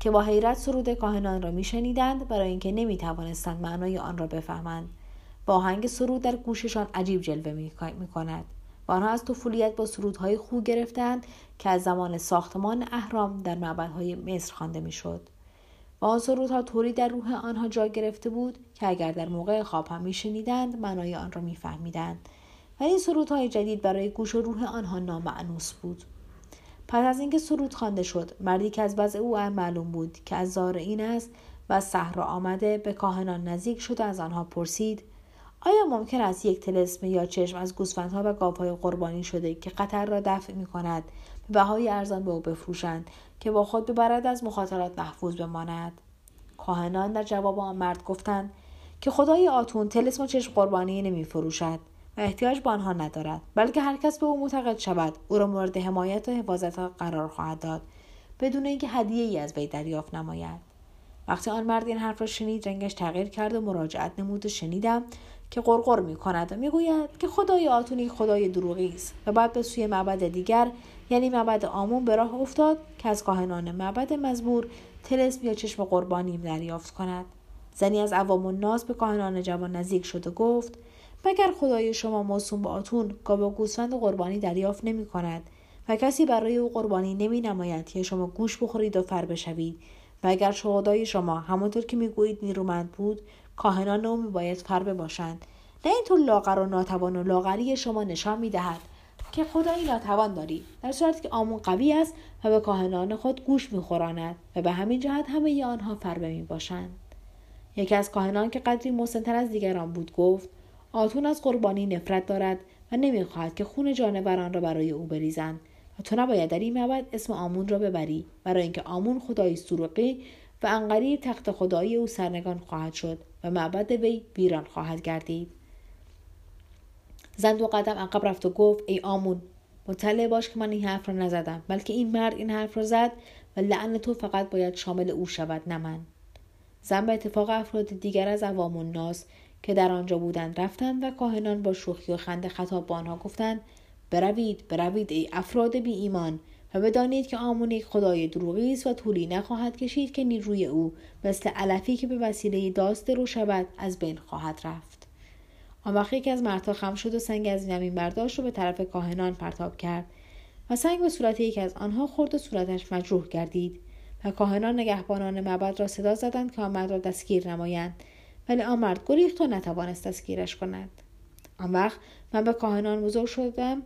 که با حیرت سرود کاهنان را میشنیدند برای اینکه نمی توانستند معنای آن را بفهمند. با آهنگ سرود در گوششان عجیب جلوه می کند و آنها از طفولیت با سرودهای خوب گرفتند که از زمان ساختمان اهرام در معبدهای مصر خوانده می‌شد. و آن سرودها طوری در روح آنها جا گرفته بود که اگر در موقع خواب هم میشنیدند معنای آن را میفهمیدند. این سرودهای جدید برای گوش و روح آنها نامعنوس بود. پس از اینکه سرود خوانده شد مردی که از وضع او معلوم بود که از این است و صحرا آمده به کاهنان نزدیک شد و از آنها پرسید آیا ممکن است یک تلسم یا چشم از گوسفندها و گاوهای قربانی شده که قطر را دفع می کند به بهای ارزان به او بفروشند که با خود ببرد از مخاطرات محفوظ بماند؟ کاهنان در جواب آن مرد گفتند که خدای آتون تلسم و چشم قربانی نمی فروشد و احتیاج به آنها ندارد بلکه هر کس به او معتقد شود. او را مورد حمایت و حفاظت قرار خواهد داد بدون اینکه هدیه ای از وی دریافت نماید. وقتی آن مرد این حرف را شنید رنگش تغییر کرد و مراجعت نمود و شنیدم که قرقر می کند و می‌گوید که خدای آتونی خدای دروغی است و بعد به سوی معبد دیگر یعنی معبد آمون به راه افتاد که از کاهنان معبد مزبور تلسم یا چشم قربانی دریافت کند. زنی از عوام الناس به کاهنان جوان نزدیک شد و گفت مگر خدای شما موسوم به آتون گاو و گوسفند قربانی دریافت نمی کند و کسی برای او قربانی نمی نماید که شما گوش بخورید و فر بشوید. و اگر شهدای شما همانطور که می‌گویید نیرومند بود کاهنان او میباید فر باشند نه اینطور لاغر و ناتوان و لاغری شما نشان می‌دهد که خدایی ناتوان داری در صورتی که آمون قوی است و به کاهنان خود گوش میخوراند و به همین جهت همه آنها فربه می باشند. یکی از کاهنان که قدری مسنتر از دیگران بود گفت آتون از قربانی نفرت دارد و نمی‌خواهد که خون جانوران را برای او بریزند. و تو نباید در این معبد اسم آمون را ببری برای اینکه آمون خدای سروقی و انقریب تخت خدایی او سرنگان خواهد شد و معبد وی ویران خواهد گردید. زن دو قدم عقب رفت و گفت ای آمون مطلع باش که من این حرف را نزدم بلکه این مرد این حرف را زد و لعن تو فقط باید شامل او شود نه من. زن به اتفاق افراد دیگر از عوام الناس که در آنجا بودند رفتند و کاهنان با شوخی و خنده خطاب به آنها گفتند بروید بروید ای افراد بی ایمان و بدانید که آمون یک خدای دروغی است و طولی نخواهد کشید که نیروی او مثل علفی که به وسیله داست رو شود از بین خواهد رفت. آن وقت یکی از مردها خم شد و سنگ از زمین برداشت و به طرف کاهنان پرتاب کرد و سنگ به صورت یکی از آنها خورد و صورتش مجروح گردید و کاهنان نگهبانان معبد را صدا زدند که آن را دستگیر نمایند. ولی آن مرد گریخت و نتوانست دستگیرش کند. آن وقت من به کاهنان بزرگ شدم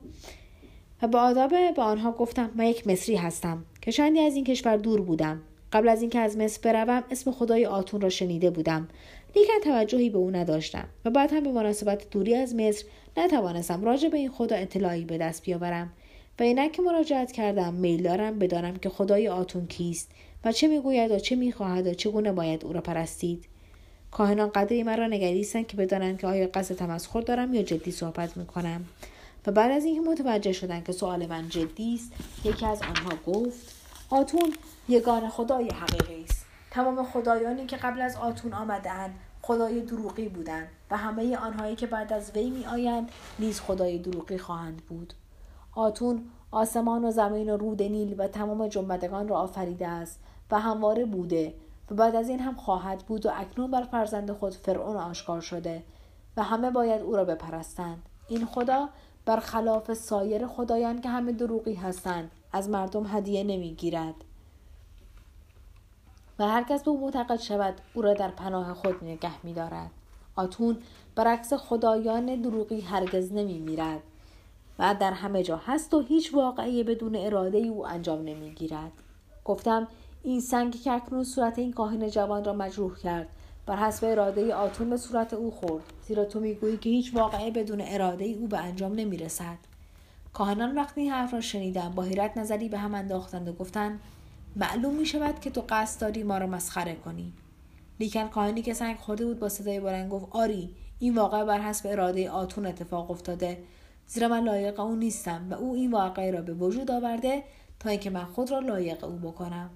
و به آداب به آنها گفتم من یک مصری هستم که چندی از این کشور دور بودم. قبل از اینکه از مصر بروم اسم خدای آتون را شنیده بودم. لیکن توجهی به او نداشتم و بعد هم به مناسبت دوری از مصر نتوانستم راجع به این خدا اطلاعی به دست بیاورم و اینک که مراجعت کردم میل دارم بدانم که خدای آتون کیست و چه می‌گوید و چه می‌خواهد و چگونه باید او را پرستید. کاهنان قدری مرا نگریستند که بدانند که آیا قصد تمسخر دارم یا جدی صحبت می‌کنم. و بعد از اینکه متوجه شدند که سوال من جدی است یکی از آنها گفت آتون یگان خدای حقیقی است. تمام خدایانی که قبل از آتون آمدهاند خدای دروغی بودند و همه آنهایی که بعد از وی می آیند نیز خدای دروغی خواهند بود. آتون آسمان و زمین و رود نیل و تمام جنبدگان را آفریده است و همواره بوده و بعد از این هم خواهد بود و اکنون بر فرزند خود فرعون آشکار شده و همه باید او را بپرستند. این خدا برخلاف سایر خدایان که همه دروغی هستند از مردم هدیه نمی‌گیرد. و هر کس به او معتقد شود او را در پناه خود نگه میدارد. آتون برعکس خدایان دروغی هرگز نمی میرد و در همه جا هست و هیچ واقعی بدون اراده او انجام نمی‌گیرد. گفتم این سنگ که اکنون صورت این کاهن جوان را مجروح کرد. بر حسب اراده آتون به صورت او خورد زیرا تو می‌گویی که هیچ واقعه بدون اراده او به انجام نمی‌رسد. کاهنان وقتی این حرف را شنیدن با حیرت نظری به هم انداختند و گفتند معلوم می شود که تو قصد داری ما را مسخره کنی. لیکن کاهنی که سنگ خورده بود با صدای بلند گفت آری این واقع بر حسب اراده آتون اتفاق افتاده زیرا من لایق او نیستم و او این واقعه را به وجود آورده تا اینکه من خود را لایق او بکنم.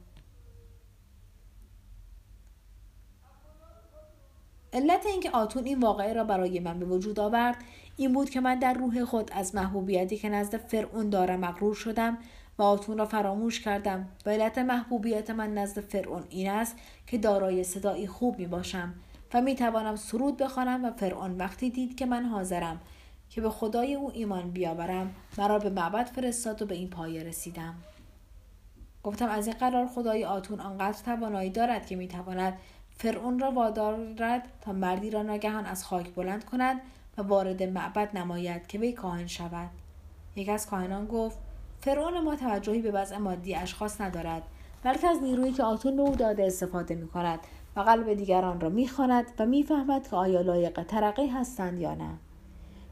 علت اینکه آتون این واقعه را برای من به وجود آورد این بود که من در روح خود از محبوبیتی که نزد فرعون دارم مغرور شدم و آتون را فراموش کردم و علت محبوبیت من نزد فرعون این است که دارای صدایی خوب می باشم و می توانم سرود بخوانم و فرعون وقتی دید که من حاضرم که به خدای او ایمان بیاورم مرا به معبد فرستاد و به این پایه رسیدم. گفتم از این قرار خدای آتون آنقدر توانایی دارد که می‌تواند فرعون را وادارد تا مردی را ناگهان از خاک بلند کند و وارد معبد نماید که وی کاهن شود. یک از کاهنان گفت فرعون ما توجهی به وضع مادی اشخاص ندارد بلکه از نیرویی که آتون به او داده استفاده می کند و قلب دیگران را می‌خواند و می‌فهمد که آیا لایق ترقی هستند یا نه.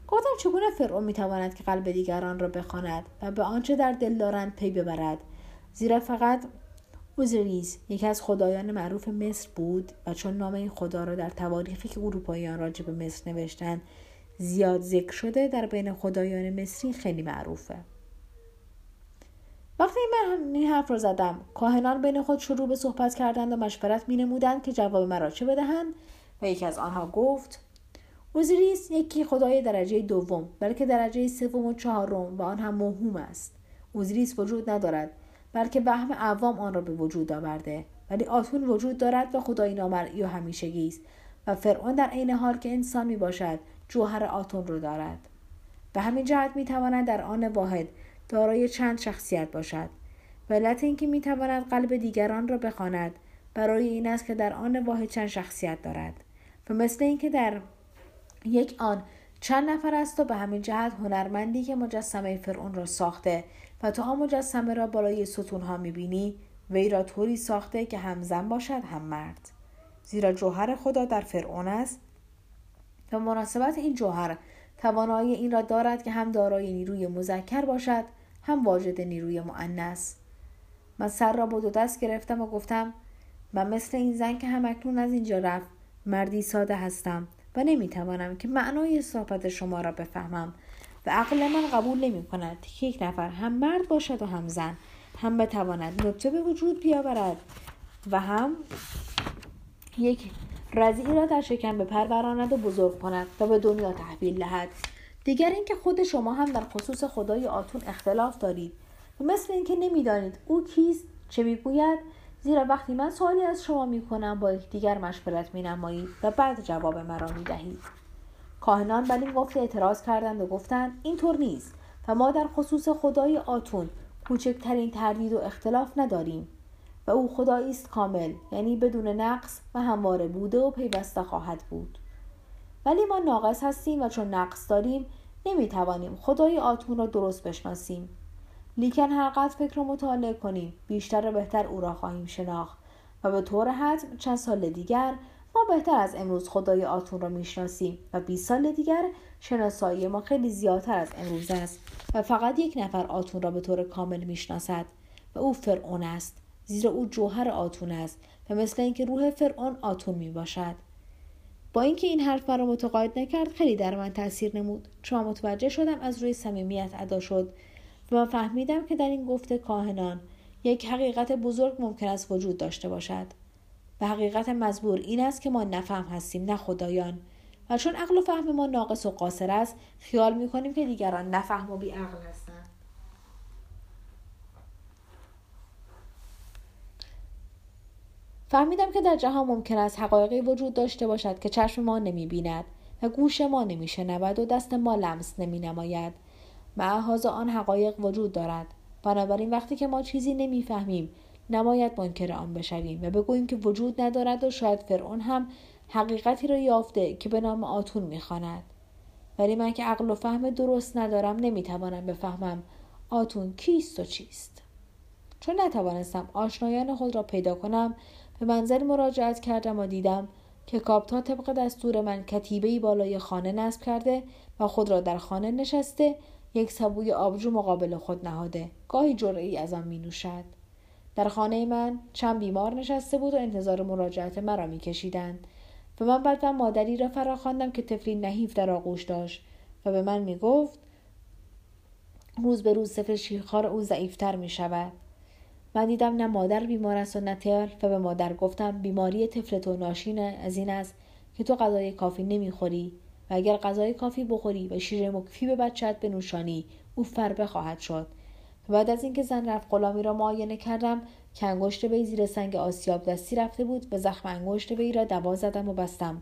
گفتم چگونه فرعون می‌تواند که قلب دیگران را بخواند و به آنچه در دل دارند پی ببرد؟ زیرا فقط اوزریز یکی از خدایان معروف مصر بود و چون نام این خدا را در تواریخی که اروپاییان راجع به مصر نوشتن زیاد ذکر شده در بین خدایان مصری خیلی معروفه. وقتی من این حرف را زدم کاهنان بین خود شروع به صحبت کردند و مشورت می نمودند که جواب مرا چه بدهند و یکی از آنها گفت اوزیریس یکی خدای درجه دوم بلکه درجه سوم و چهارم و آن هم موهوم است. اوزیریس وجود ندارد. بلکه وهم عوام آن را به وجود آورده. ولی آتون وجود دارد و خدای نامرئی و همیشگی است. و فرعون در عین حال که انسان می باشد جوهر آتون رو دارد. به همین جهت می تواند در آن واحد دارای چند شخصیت باشد. و علت اینکه می تواند قلب دیگران را بخواند برای این است که در آن واحد چند شخصیت دارد. و مثل اینکه در یک آن چند نفر است و به همین جهت هنرمندی که مجسمه فرعون را ساخته و تو آن مجسمه را بالای ستون ها می‌بینی وی را طوری ساخته که هم زن باشد هم مرد. زیرا جوهر خدا در فرعون است و مناسبت این جوهر توانایی این را دارد که هم دارای نیروی مذکر باشد هم واجد نیروی معنس من سر را با دو دست گرفتم و گفتم من مثل این زن که هم اکنون از اینجا رفت مردی ساده هستم و نمی‌توانم که معنای صحبت شما را بفهمم. و عقل من قبول نمی کند که یک نفر هم مرد باشد و هم زن هم بتواند نطفه به وجود بیاورد و هم یک رضیعی را در شکم به پروراند و بزرگ کند و به دنیا تحویل دهد. دیگر اینکه خود شما هم در خصوص خدای آتون اختلاف دارید. و مثل اینکه نمی‌دانید او کیست چه می‌گوید زیرا وقتی من سوالی از شما می‌کنم با یکدیگر مشورت مینمایید و بعد جواب مرا می‌دهید. کاهنان بر این گفته اعتراض کردند و گفتند اینطور نیست و ما در خصوص خدای آتون کوچکترین تردید و اختلاف نداریم و او خدایی است کامل یعنی بدون نقص و همواره بوده و پیوسته خواهد بود. ولی ما ناقص هستیم و چون نقص داریم نمی‌توانیم خدای آتون را درست بشناسیم. لیکن هر قدر فکر و مطالعه کنیم بیشتر و بهتر او را خواهیم شناخت و به طور حتم چند سال دیگر ما بهتر از امروز خدای آتون را می‌شناسیم و 20 سال دیگر شناسایی ما خیلی زیادتر از امروز است و فقط یک نفر آتون را به طور کامل می‌شناسد و او فرعون است زیرا او جوهر آتون است و مثل اینکه روح فرعون آتون می باشد با اینکه این حرف مرا متقاعد نکرد خیلی در من تاثیر نمود. چون متوجه شدم از روی صمیمیت ادا شد و من فهمیدم که در این گفته کاهنان یک حقیقت بزرگ ممکن است وجود داشته باشد. و حقیقت مزبور این است که ما نفهم هستیم نه خدایان و چون عقل و فهم ما ناقص و قاصر است خیال می‌کنیم که دیگران نفهم و بیعقل هستند فهمیدم که در جهان ممکن است حقایقی وجود داشته باشد که چشم ما نمی بیند و گوش ما نمی شنود و دست ما لمس نمی نماید. معهاز آن حقایق وجود دارد. بنابراین وقتی که ما چیزی نمی‌فهمیم نماید منکر آن بشویم و بگوییم که وجود ندارد و شاید فرعون هم حقیقتی را یافته که به نام آتون می‌خواند. ولی من که عقل و فهم درست ندارم نمی‌توانم بفهمم آتون کیست و چیست. چون نتوانستم آشنایان خود را پیدا کنم به منظر مراجعت کردم و دیدم که کاپتا طبق دستور من کتیبه بالای خانه نصب کرده و خود را در خانه نشسته یک سبوی آبجو مقابل خود نهاده. گاهی جرعی از آن می نوشد در خانه من چند بیمار نشسته بود و انتظار مراجعت مرا میکشیدند و من بعد مادری را فرا خواندم که طفلی نحیف در آغوش داشت و به من می‌گفت روز به روز سفر شیرخوار او ضعیفتر می شود. من دیدم نه مادر بیمار است و نه طفل و به مادر گفتم بیماری طفل تو ناشین از این است که تو غذای کافی نمی‌خوری و اگر غذای کافی بخوری و شیر مکفی به بچت بنوشانی او فربه خواهد شد بعد از اینکه زن رفت غلامی را معاینه کردم که انگشت وی زیر سنگ آسیاب دستی رفته بود و زخم انگشت وی را دوا زدم و بستم.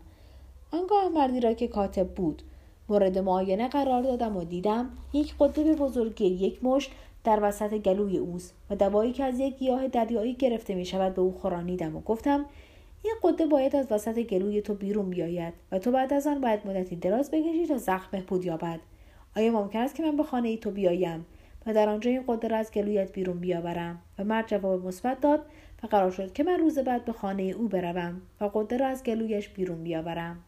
آنگاه مردی را که کاتب بود مورد معاینه قرار دادم و دیدم یک قطب بزرگی یک مشت در وسط گلوی اوست و دوایی که از یک گیاه دریایی گرفته می شود به او خورانیدم و گفتم این قده باید از وسط گلوی تو بیرون بیاید و تو بعد از آن باید مدتی دراز بکشی تا زخم بهبود یابد. آیا ممکن است که من به خانه ای تو بیایم؟ و در آنجا این قده را از گلویت بیرون بیاورم و مرد جواب مثبت داد و قرار شد که من روز بعد به خانه او بروم و قده را از گلویش بیرون بیاورم.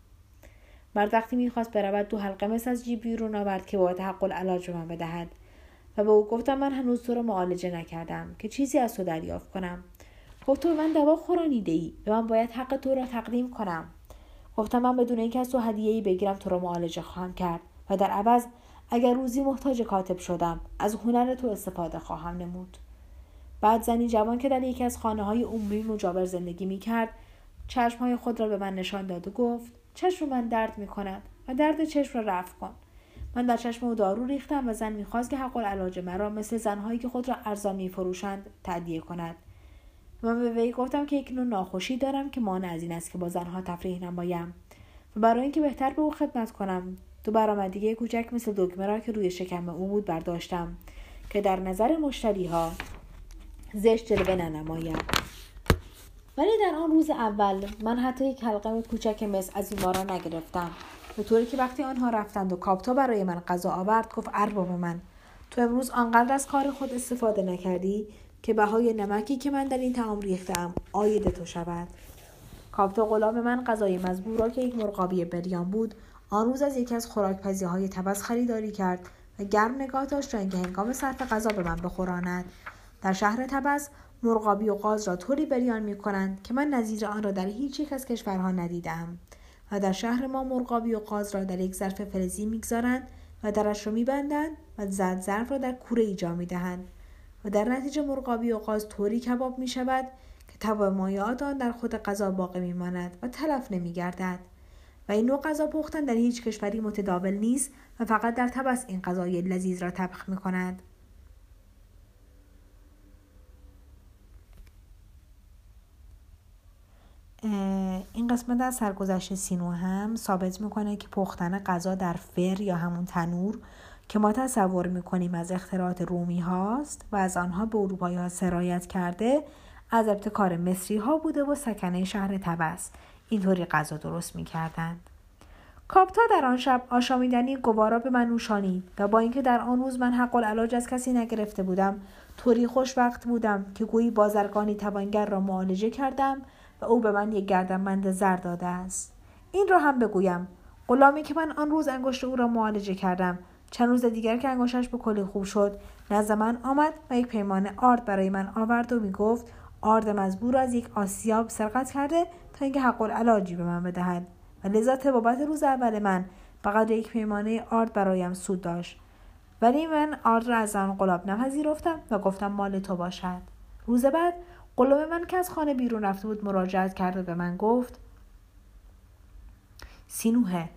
مرد وقتی می‌خواست برود دو حلقه مس از جیب بیرون آورد که با حق العلاج به من بدهد و به او گفتم من هنوز تو را معالجه نکردم که چیزی از تو دریافت کنم. گفت تو من دوا خورانیده ای و من باید حق تو را تقدیم کنم. گفتم من بدون اینکه از تو هدیه ای بگیرم تو را معالجه خواهم کرد و در عوض اگر روزی محتاج کاتب شدم از هنر تو استفاده خواهم نمود. بعد زنی جوان که در یکی از خانه های عمومی مجاور زندگی می کرد چشم های خود را به من نشان داد و گفت چشم من درد می کند و درد چشم را رفت کن. من در چشم او دارو ریختم و زن می‌خواست که حق العلاج مرا مثل زنهایی که خود را ارزان میفروشند تعدیه کند. من به وی گفتم که یک نوع ناخوشی دارم که مانع از این است که با زنها تفریح نمایم و برای اینکه بهتر به او خدمت کنم دو برآمدگی کوچک مثل دکمه را که روی شکم او بود برداشتم که در نظر مشتری ها زشت جلوه ننماید. ولی در آن روز اول من حتی یک حلقه کوچک مس از این را نگرفتم. به طوری که وقتی آنها رفتند و کاپتا برای من غذا آورد گفت ارباب من تو امروز آنقدر از کار خود استفاده نکردی که بهای نمکی که من در این تعام ریختم آید تو شود. کاپتا غلام من غذای مزبور را که یک مرغابی بریان بود آن روز از یکی از خوراکپزی های تبس خریداری کرد و گرم نگاه داشت تا اینکه هنگام صرف غذا به من بخوراند در شهر تبس مرغابی و قاز را طوری بریان می کنند که من نظیر آن را در هیچ یک از کشورها ندیدم و در شهر ما مرغابی و قاز را در یک ظرف فلزی می‌گذارند و درش را میبندند و زد ظرف را در کوره ای جا می‌دهند و در نتیجه مرغابی و قاز طوری کباب می شود که تب مایات آن در خود غذا باقی میماند و تلف نمیگردد. و این نوع غذا پختن در هیچ کشوری متداول نیست و فقط در تبس این غذای لذیذ را طبخ می کند. این قسمت از سرگذشت سینو هم ثابت می‌کنه که پختن غذا در فر یا همون تنور که ما تصور می‌کنیم از اختراعات رومی هاست و از آنها به اروپایی ها سرایت کرده از ابتکار مصری ها بوده و سکنه شهر تبس اینطوری غذا درست می‌کردند. کاپتا در آن شب آشامیدنی گوارا به من نوشانید و با اینکه در آن روز من حق العلاج از کسی نگرفته بودم طوری خوشوقت بودم که گویی بازرگانی توانگر را معالجه کردم و او به من یک گردنبند زر داده است. این را هم بگویم. غلامی که من آن روز انگشت او را معالجه کردم چند روز دیگر که انگشتش به کلی خوب شد نزد من آمد و یک پیمان آرد برای من آورد و می‌گفت آرد مزبور از یک آسیاب سرقت کرده تا اینکه حق العلاجی به من بدهد. و لذا بابت روز اول من فقط یک پیمانه آرد برایم سود داشت. ولی من آرد را از آن قلاب نپذیرفتم و گفتم مال تو باشد. روز بعد قلاب من که از خانه بیرون رفته بود مراجعت کرد و به من گفت سینوه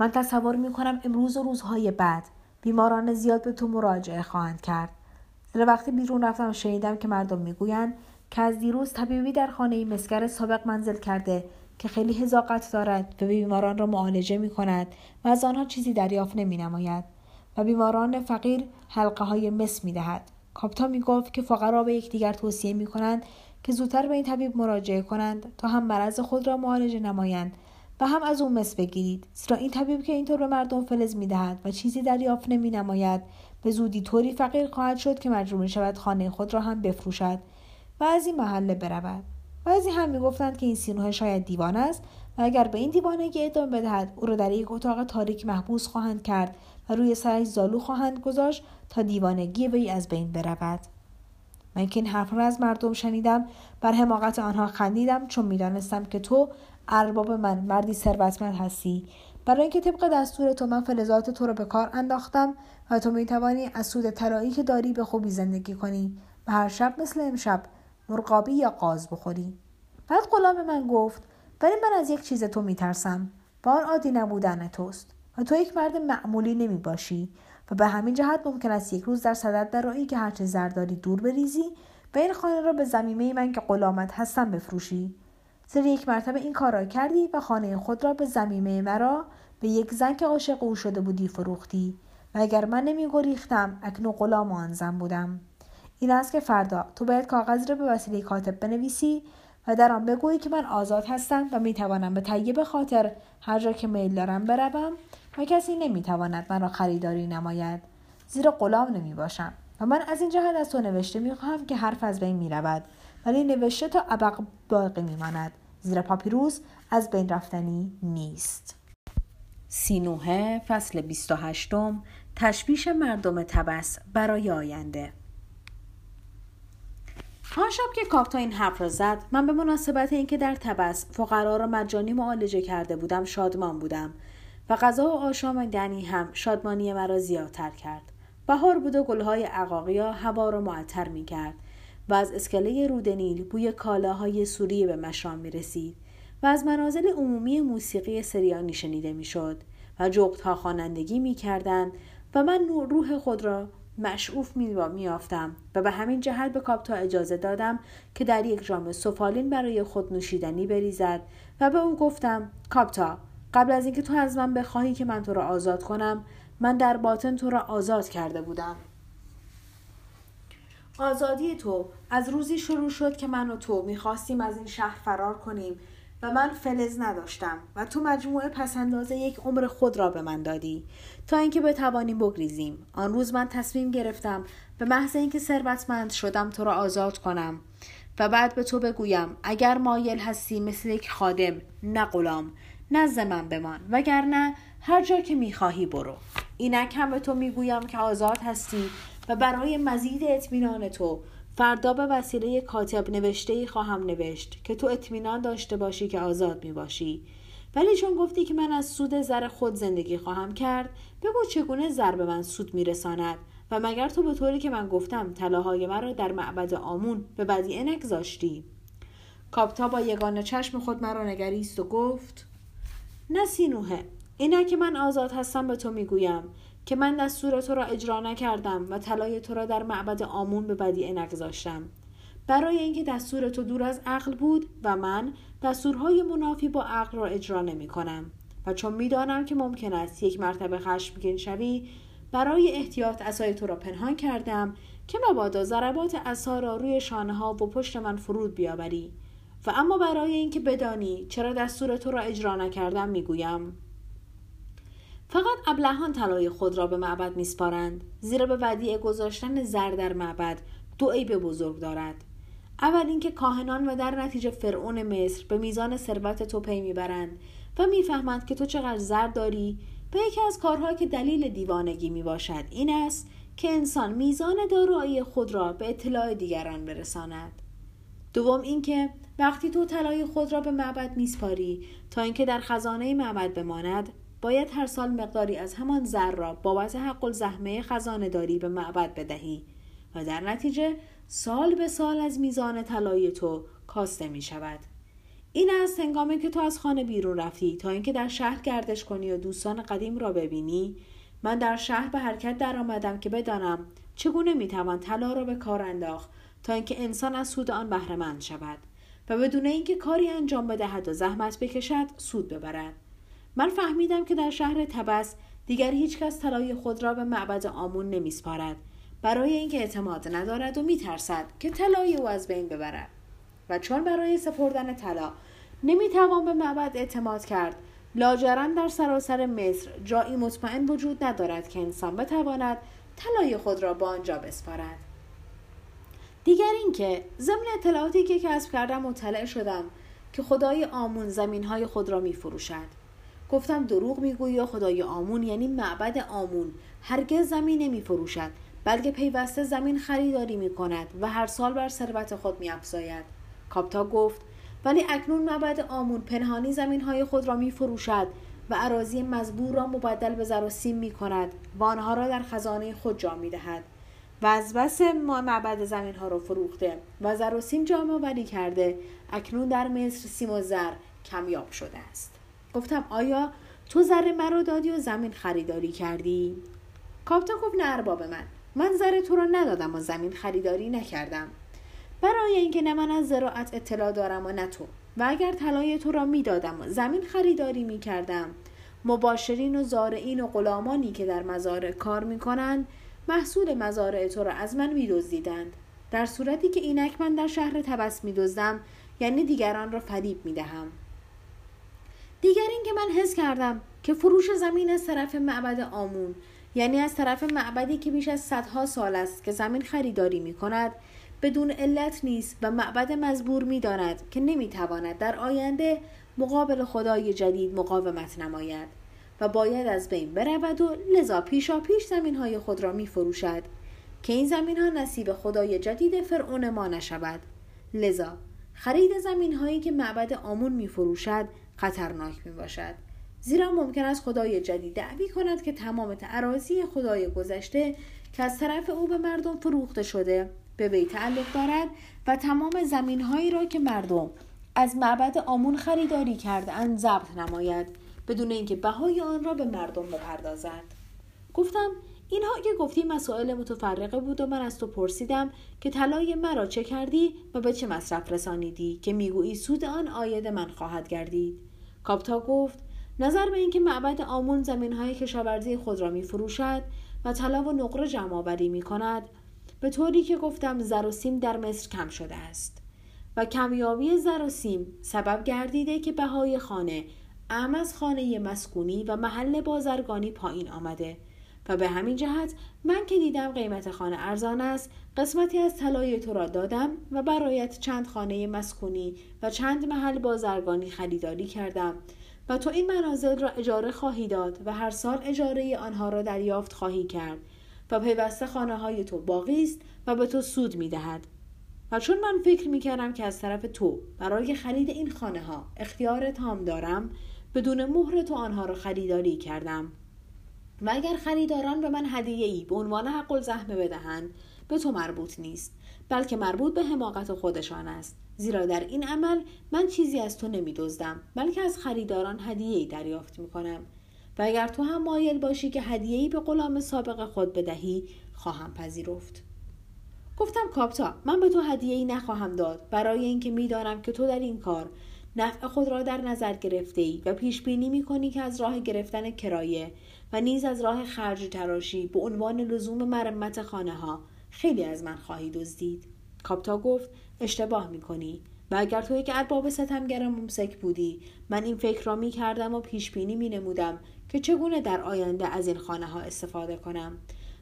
من تصور می کنم امروز و روزهای بعد بیماران زیاد به تو مراجعه خواهند کرد. وقتی بیرون رفتم شنیدم که مردم می‌گویند که از دیروز طبیبی در خانه مسگر سابق منزل کرده که خیلی هزاقت دارد و بیماران را معالجه می کند و از آنها چیزی دریافت نمی نماید و بیماران فقیر حلقه های مس می دهد. کاپتا می گفت که فقرا به یکدیگر توصیه می کنند که زودتر به این طبیب مراجعه کنند تا هم مرض خود را معالجه نمایند و هم از او مس بگیرید زیرا این طبیب که اینطور به مردم فلز می دهد و چیزی دریافت نمی نماید به زودی طوری فقیر خواهد شد که مجبور شود خانه خود را هم بفروشد و از این محله برود. بعضی هم می‌گفتند که این سینوه شاید دیوان است و اگر به این دیوانگی ادامه بدهد او را در یک اتاق تاریک محبوس خواهند کرد و روی سرش زالو خواهند گذاشت تا دیوانگی وی از بین برود. من که این حرف را از مردم شنیدم بر حماقت آنها خندیدم چون می‌دانستم که تو ارباب من مردی ثروتمند هستی. برای اینکه طبق دستور تو من فلزات تو را به کار انداختم و تو می‌توانی از سود طلایی که داری به خوبی زندگی کنی. و هر شب مثل امشب مرغابی یا قاز بخوری؟ بعد غلام من گفت ولی من از یک چیز تو میترسم. و آن عادی نبودن توست. و تو یک مرد معمولی نمی باشی. و به همین جهت ممکن است یک روز در صدد درایی که هرچه زرداری دور بریزی و این خانه را به زمینه من که غلامت هستم بفروشی. زیر یک مرتبه این کار را کردی و خانه خود را به زمینه مرا به یک زن که عاشق او شده بودی فروختی. و اگر من نمی گریختم اکنون غلام آن زن بودم. این است که فردا تو باید کاغذ را به وسیله کاتب بنویسی و در آن بگویی که من آزاد هستم و می‌توانم به طیب خاطر هر جا که میل دارم بروم و کسی نمی‌تواند مرا خریداری نماید. زیرا غلام نمی باشم و من از این جهت از تو نوشته می‌خواهم که حرف از بین می‌رود ولی نوشته تا ابق باقی میماند. زیرا پاپیروس از بین رفتنی نیست. سینوه فصل 28 تشویش مردم تبس برای آینده. آن شب که کاپتا این حرف را زد من به مناسبت اینکه در تبس فقرا را مجانی معالجه کرده بودم شادمان بودم و غذا و آشامدنی هم شادمانی مرا زیادتر کرد. بهار بود و گلهای عقاقیا هوا را معطر می کرد و از اسکله رودنیل بوی کالاهای سوریه به مشام می رسید و از منازل عمومی موسیقی سریانی شنیده می شد و جغدها خوانندگی می کردند و من روح خود را مشعوف میافتم و به همین جهت به کاپتا اجازه دادم که در یک جام سفالین برای خود نوشیدنی بریزد و به او گفتم کاپتا قبل از اینکه تو از من بخواهی که من تو را آزاد کنم من در باطن تو را آزاد کرده بودم. آزادی تو از روزی شروع شد که من و تو می‌خواستیم از این شهر فرار کنیم و من فلز نداشتم و تو مجموعه پسندازه یک عمر خود را به من دادی. تا اینکه بتوانیم بگریزیم. آن روز من تصمیم گرفتم به محض اینکه ثروتمند شدم تو را آزاد کنم و بعد به تو بگویم اگر مایل هستی مثل یک خادم نه غلام نزد من بمان وگرنه هر جا که می‌خواهی برو. اینک هم به تو می‌گویم که آزاد هستی و برای مزید اطمینان تو فردا به وسیله کاتب نوشته ای خواهم نوشت که تو اطمینان داشته باشی که آزاد می باشی ولی چون گفتی که من از سود زر خود زندگی خواهم کرد بگو چگونه زر به من سود میرساند و مگر تو به طوری که من گفتم طلاهای مرا در معبد آمون به بدیعه نگذاشتی؟ کاپتا با یگانه چشم خود مرا نگریست و گفت نه سینوهه اینا که من آزاد هستم به تو می‌گویم. که من دستور تو را اجرا نکردم و طلای تو را در معبد آمون به بدی نگذاشتم. برای اینکه دستور تو دور از عقل بود و من دستورهای منافی با عقل را اجرا نمی کنم. و چون می‌دانم که ممکن است یک مرتبه خشمگین شوی برای احتیاط اسای تو را پنهان کردم که مبادا ضربات عصا را روی شانه ها و پشت من فرود بیاوری. و اما برای اینکه بدانی چرا دستور تو را اجرا نکردم می‌گویم فقط ابلهان طلای خود را به معبد میسپارند زیرا به ودیعه گذاشتن زر در معبد دو عیب بزرگ دارد. اول اینکه کاهنان و در نتیجه فرعون مصر به میزان ثروت تو پی می‌برند و می‌فهمند که تو چقدر زر داری و یکی از کارها که دلیل دیوانگی می باشد این است که انسان میزان دارایی خود را به اطلاع دیگران برساند. دوم اینکه وقتی تو طلای خود را به معبد میسپاری تا اینکه در خزانه معبد بماند باید هر سال مقداری از همان زر را بابت حق الزحمه خزانه داری به معبد بدهی و در نتیجه سال به سال از میزان طلای تو کاسته می شود. این است هنگامی که تو از خانه بیرون رفتی تا اینکه در شهر گردش کنی و دوستان قدیم را ببینی من در شهر به حرکت درآمدم که بدانم چگونه می‌توان طلا را به کار انداخت تا اینکه انسان از سود آن بهرهمند شود و بدون اینکه کاری انجام بدهد و زحمت بکشد سود ببرد من فهمیدم که در شهر تبس دیگر هیچکس طلای خود را به معبد آمون نمیسپارد. برای اینکه اعتماد ندارد و میترسد که طلای او از بین ببرد. و چون برای سپردن طلا نمی‌توان به معبد اعتماد کرد لاجرم در سراسر مصر جایی مطمئن وجود ندارد که انسان بتواند طلای خود را با آنجا بسپارد. دیگر اینکه ضمن اطلاعاتی که کسب کردم مطلع شدم که خدای آمون زمین های خود را می فروشد. گفتم دروغ می‌گویی خدای آمون یعنی معبد آمون. هرگز زمین نمی فروشد بلکه پیوسته زمین خریداری می کند و هر سال بر ثروت خود می افزاید. کاپتا گفت ولی اکنون معبد آمون پنهانی زمین های خود را می فروشد و عراضی مزبور را مبدل به زر و سیم می کند و آنها را در خزانه خود جا می دهد و از بس ما معبد زمین ها را فروخته و زر و سیم جامع کرده اکنون در مصر سیم و زر کمیاب شده است. گفتم آیا تو زر مرا دادی و زمین خریداری کردی؟ کاپتا گفت نه ارباب من. من زر تو را ندادم و زمین خریداری نکردم. برای اینکه نه من از زراعت اطلاع دارم و نه تو. و اگر طلای تو را می‌دادم و زمین خریداری می‌کردم. مباشرین و زارعین و غلامانی که در مزارع کار می‌کنند محصول مزارع تو را از من میدزدیدند. در صورتی که اینک من در شهر تبس میدزدم یعنی دیگران را فریب می‌دهم. دیگر اینکه من حس کردم که فروش زمین از طرف معبد آمون یعنی از طرف معبدی که بیش از صدها سال است که زمین خریداری می کند بدون علت نیست و معبد مزبور می داند که نمی تواند در آینده مقابل خدای جدید مقاومت نماید و باید از بین برود و لذا پیشا پیش زمین های خود را می فروشد که این زمین ها نصیب خدای جدید فرعون ما نشود. لذا خرید زمین هایی که معبد آمون می فروشد خطرناک می باشد زیرا ممکن است خدای جدید دعوی کند که تمام تعراضی خدای گذشته که از طرف او به مردم فروخته شده به وی تعلق دارد و تمام زمین هایی را که مردم از معبد آمون خریداری کرده ضبط نماید بدون اینکه بهای آن را به مردم بپردازد. گفتم اینها که گفتی مسائل متفرقه بود و من از تو پرسیدم که طلای مرا چه کردی و به چه مصرف رسانیدی که می‌گویی سود آن آید من خواهد گردید. کاپتا گفت نظر به اینکه معبد آمون زمین های کشاورزی خود را می فروشد و طلا و نقره جمع آوری می کند به طوری که گفتم زر و سیم در مصر کم شده است و کمیابی زر و سیم سبب گردیده که بهای خانه ام از خانه مسکونی و محل بازرگانی پایین آمده. و به همین جهت من که دیدم قیمت خانه ارزان است قسمتی از طلای تو را دادم و برایت چند خانه مسکونی و چند محل بازرگانی خریداری کردم و تو این منازل را اجاره خواهی داد و هر سال اجاره آنها را دریافت خواهی کرد و پیوسته خانه های تو باقی است و به تو سود می دهد. و چون من فکر می کردم که از طرف تو برای خرید این خانه ها اختیار تام دارم بدون مهر تو آنها را خریداری کردم و اگر خریداران به من هدیه ای به عنوان حق الزحمه بدهند؟ به تو مربوط نیست. بلکه مربوط به حماقت خودشان است. زیرا در این عمل من چیزی از تو نمیدزدم بلکه از خریداران هدیه ای دریافت می کنم و اگر تو هم مایل باشی که هدیه ای به غلام سابق خود بدهی خواهم پذیرفت. گفتم کاپتا من به تو هدیه ای نخواهم داد. برای اینکه می‌دانم که تو در این کار نفع خود را در نظر گرفته ای و پیش بینی می کنی که از راه گرفتن کرایه و نیز از راه خرج تراشی به عنوان لزوم مرمت خانه ها خیلی از من خواهی دزدید. کاپتا گفت اشتباه می کنی و اگر تو یک ارباب ستمگر ممسک بودی من این فکر را می کردم و پیش بینی می که چگونه در آینده از این خانه ها استفاده کنم.